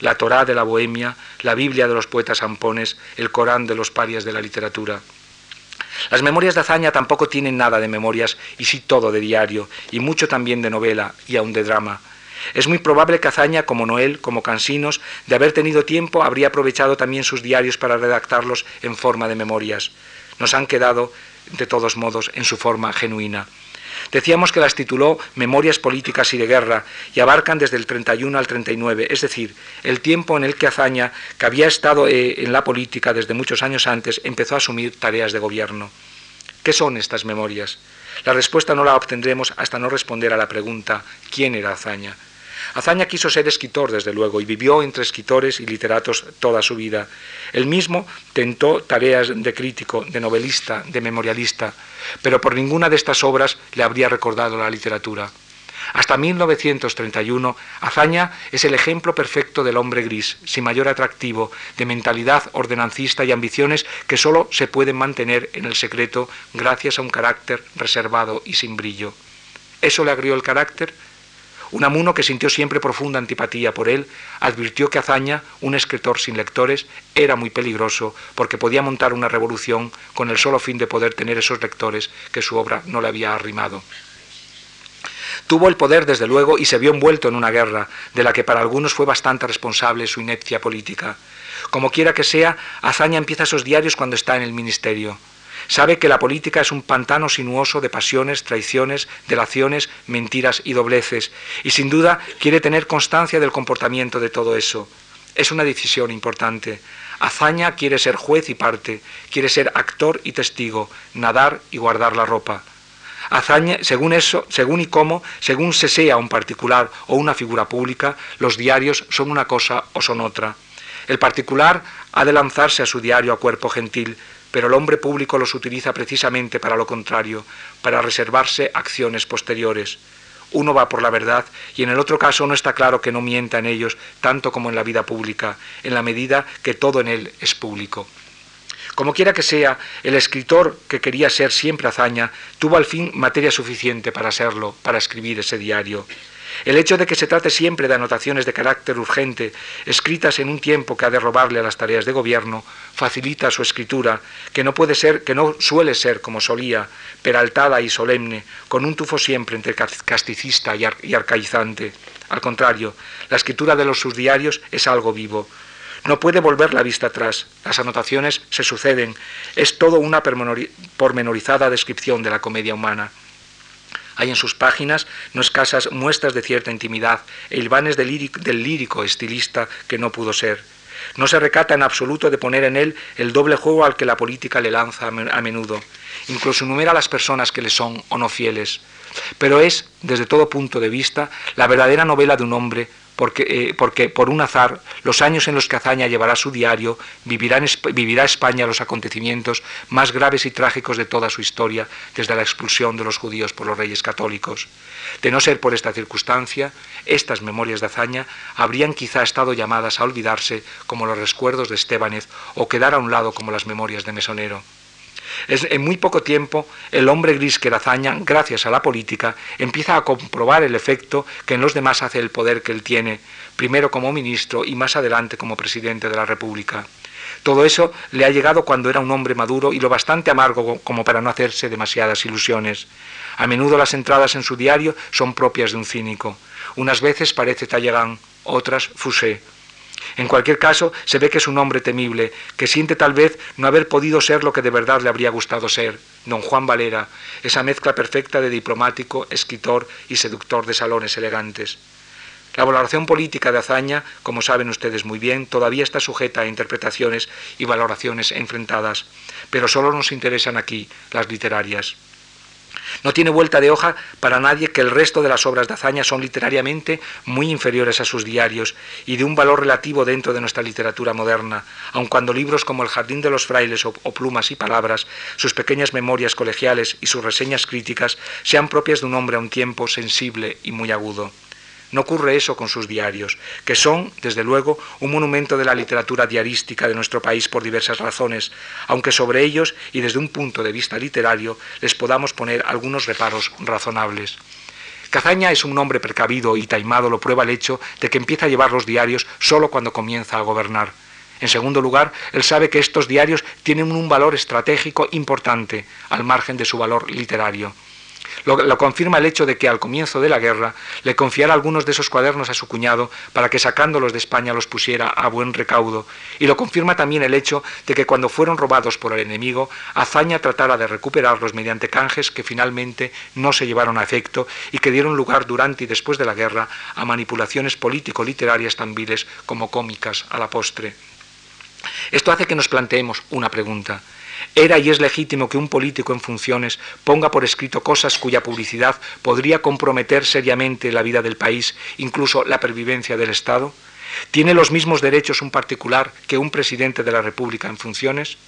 la Torá de la Bohemia, la Biblia de los poetas ampones, el Corán de los parias de la literatura. Las memorias de hazaña tampoco tienen nada de memorias y sí todo de diario, y mucho también de novela y aún de drama. Es muy probable que Azaña, como Noel, como Cansinos, de haber tenido tiempo, habría aprovechado también sus diarios para redactarlos en forma de memorias. Nos han quedado, de todos modos, en su forma genuina. Decíamos que las tituló Memorias Políticas y de Guerra y abarcan desde el 31 al 39, es decir, el tiempo en el que Azaña, que había estado eh, en la política desde muchos años antes, empezó a asumir tareas de gobierno. ¿Qué son estas memorias? La respuesta no la obtendremos hasta no responder a la pregunta ¿quién era Azaña? Azaña quiso ser escritor, desde luego, y vivió entre escritores y literatos toda su vida. Él mismo tentó tareas de crítico, de novelista, de memorialista, pero por ninguna de estas obras le habría recordado la literatura. Hasta 1931, Azaña es el ejemplo perfecto del hombre gris, sin mayor atractivo, de mentalidad ordenancista y ambiciones que sólo se pueden mantener en el secreto gracias a un carácter reservado y sin brillo. ¿Eso le agrió el carácter? Unamuno, que sintió siempre profunda antipatía por él, advirtió que Azaña, un escritor sin lectores, era muy peligroso porque podía montar una revolución con el solo fin de poder tener esos lectores que su obra no le había arrimado. Tuvo el poder, desde luego, y se vio envuelto en una guerra, de la que para algunos fue bastante responsable su inepcia política. Como quiera que sea, Azaña empieza esos diarios cuando está en el ministerio. Sabe que la política es un pantano sinuoso de pasiones, traiciones, delaciones, mentiras y dobleces, y sin duda quiere tener constancia del comportamiento de todo eso. Es una decisión importante. Azaña quiere ser juez y parte, quiere ser actor y testigo, nadar y guardar la ropa. Azaña, según eso, según y cómo, según se sea un particular o una figura pública, los diarios son una cosa o son otra. El particular ha de lanzarse a su diario a cuerpo gentil, pero el hombre público los utiliza precisamente para lo contrario, para reservarse acciones posteriores. Uno va por la verdad y en el otro caso no está claro que no mienta en ellos tanto como en la vida pública, en la medida que todo en él es público. Como quiera que sea, el escritor que quería ser siempre hazaña tuvo al fin materia suficiente para serlo, para escribir ese diario. El hecho de que se trate siempre de anotaciones de carácter urgente, escritas en un tiempo que ha de robarle a las tareas de gobierno, facilita su escritura, que no puede ser, que no suele ser como solía, peraltada y solemne, con un tufo siempre entre casticista y, arcaizante. Al contrario, la escritura de los sus diarios es algo vivo. No puede volver la vista atrás. Las anotaciones se suceden. Es todo una pormenorizada descripción de la comedia humana. Hay en sus páginas no escasas muestras de cierta intimidad e hilvanes del lírico, estilista que no pudo ser. No se recata en absoluto de poner en él el doble juego al que la política le lanza a menudo. Incluso enumera las personas que le son o no fieles. Pero es, desde todo punto de vista, la verdadera novela de un hombre porque, eh, porque, por un azar, los años en los que Azaña llevará su diario, vivirá, vivirá España los acontecimientos más graves y trágicos de toda su historia, desde la expulsión de los judíos por los reyes católicos. De no ser por esta circunstancia, estas memorias de Azaña habrían quizá estado llamadas a olvidarse como los recuerdos de Estébanez o quedar a un lado como las memorias de Mesonero. Es, en muy poco tiempo, el hombre gris que Razaña, gracias a la política, empieza a comprobar el efecto que en los demás hace el poder que él tiene, primero como ministro y más adelante como presidente de la República. Todo eso le ha llegado cuando era un hombre maduro y lo bastante amargo como para no hacerse demasiadas ilusiones. A menudo las entradas en su diario son propias de un cínico. Unas veces parece Talleyrand, otras Fouché. En cualquier caso, se ve que es un hombre temible, que siente tal vez no haber podido ser lo que de verdad le habría gustado ser, don Juan Valera, esa mezcla perfecta de diplomático, escritor y seductor de salones elegantes. La valoración política de Azaña, como saben ustedes muy bien, todavía está sujeta a interpretaciones y valoraciones enfrentadas, pero solo nos interesan aquí las literarias. No tiene vuelta de hoja para nadie que el resto de las obras de hazaña son literariamente muy inferiores a sus diarios y de un valor relativo dentro de nuestra literatura moderna, aun cuando libros como El Jardín de los Frailes o, Plumas y Palabras, sus pequeñas memorias colegiales y sus reseñas críticas sean propias de un hombre a un tiempo sensible y muy agudo. No ocurre eso con sus diarios, que son, desde luego, un monumento de la literatura diarística de nuestro país por diversas razones, aunque sobre ellos y desde un punto de vista literario les podamos poner algunos reparos razonables. Cazaña es un hombre precavido y taimado, lo prueba el hecho de que empieza a llevar los diarios solo cuando comienza a gobernar. En segundo lugar, él sabe que estos diarios tienen un valor estratégico importante, al margen de su valor literario. Lo, confirma el hecho de que al comienzo de la guerra le confiara algunos de esos cuadernos a su cuñado para que sacándolos de España los pusiera a buen recaudo. Y lo confirma también el hecho de que cuando fueron robados por el enemigo, Azaña tratara de recuperarlos mediante canjes que finalmente no se llevaron a efecto y que dieron lugar durante y después de la guerra a manipulaciones político-literarias tan viles como cómicas a la postre. Esto hace que nos planteemos una pregunta. Era y es legítimo que un político en funciones ponga por escrito cosas cuya publicidad podría comprometer seriamente la vida del país, incluso la pervivencia del Estado. ¿Tiene los mismos derechos un particular que un presidente de la República en funciones?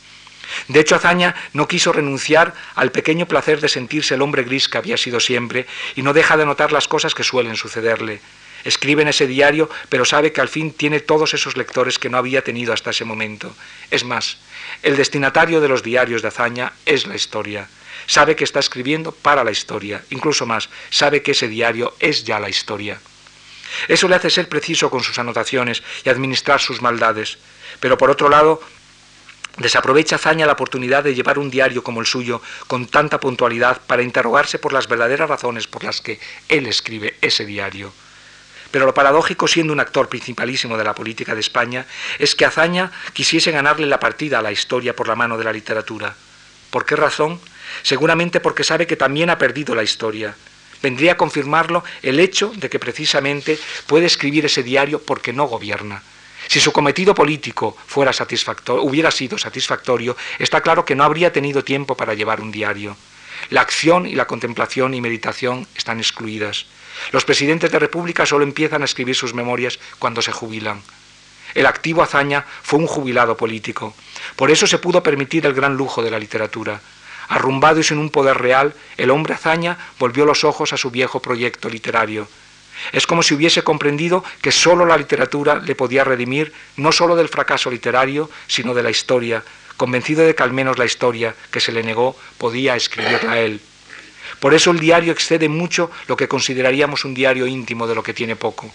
De hecho, Azaña no quiso renunciar al pequeño placer de sentirse el hombre gris que había sido siempre y no deja de notar las cosas que suelen sucederle. Escribe en ese diario, pero sabe que al fin tiene todos esos lectores que no había tenido hasta ese momento. Es más, el destinatario de los diarios de hazaña es la historia. Sabe que está escribiendo para la historia. Incluso más, sabe que ese diario es ya la historia. Eso le hace ser preciso con sus anotaciones y administrar sus maldades. Pero por otro lado, Desaprovecha Zaña la oportunidad de llevar un diario como el suyo con tanta puntualidad para interrogarse por las verdaderas razones por las que él escribe ese diario. Pero lo paradójico, siendo un actor principalísimo de la política de España, es que Azaña quisiese ganarle la partida a la historia por la mano de la literatura. ¿Por qué razón? Seguramente porque sabe que también ha perdido la historia. Vendría a confirmarlo el hecho de que precisamente puede escribir ese diario porque no gobierna. Si su cometido político fuera hubiera sido satisfactorio, está claro que no habría tenido tiempo para llevar un diario. La acción y la contemplación y meditación están excluidas. Los presidentes de república solo empiezan a escribir sus memorias cuando se jubilan. El activo Azaña fue un jubilado político. Por eso se pudo permitir el gran lujo de la literatura. Arrumbado y sin un poder real, el hombre Azaña volvió los ojos a su viejo proyecto literario. Es como si hubiese comprendido que sólo la literatura le podía redimir no sólo del fracaso literario, sino de la historia, convencido de que al menos la historia que se le negó podía escribirla a él. Por eso el diario excede mucho lo que consideraríamos un diario íntimo de lo que tiene poco.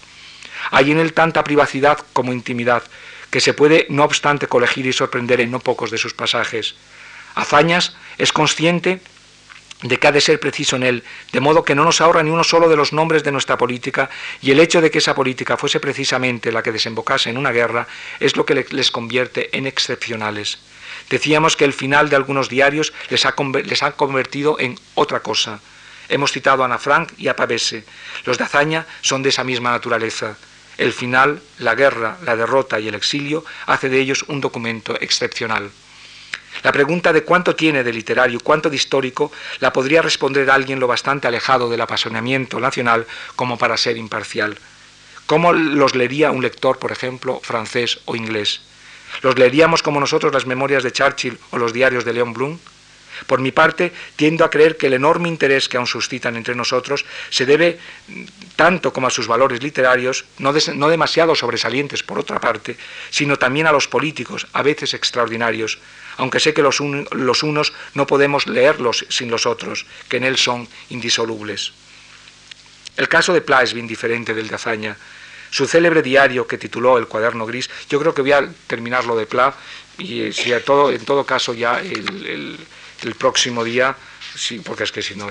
Hay en él tanta privacidad como intimidad, que se puede, no obstante, colegir y sorprender en no pocos de sus pasajes. Hazañas es consciente de que ha de ser preciso en él, de modo que no nos ahorra ni uno solo de los nombres de nuestra política, y el hecho de que esa política fuese precisamente la que desembocase en una guerra es lo que les convierte en excepcionales. Decíamos que el final de algunos diarios les ha, les convertido en otra cosa. Hemos citado a Ana Frank y a Pavese. Los de Azaña son de esa misma naturaleza. El final, la guerra, la derrota y el exilio hace de ellos un documento excepcional. La pregunta de cuánto tiene de literario, cuánto de histórico, la podría responder alguien lo bastante alejado del apasionamiento nacional como para ser imparcial. ¿Cómo los leería un lector, por ejemplo, francés o inglés? ¿Los leeríamos como nosotros las memorias de Churchill o los diarios de Leon Blum? Por mi parte, tiendo a creer que el enorme interés que aún suscitan entre nosotros se debe tanto como a sus valores literarios, no, demasiado sobresalientes por otra parte, sino también a los políticos, a veces extraordinarios, aunque sé que los, los unos no podemos leerlos sin los otros, que en él son indisolubles. El caso de Pla es bien diferente del de Azaña. Su célebre diario que tituló El cuaderno gris, yo creo que voy a terminarlo de Pla y eh, si a todo, en todo caso ya el, el próximo día, sí, porque es que si no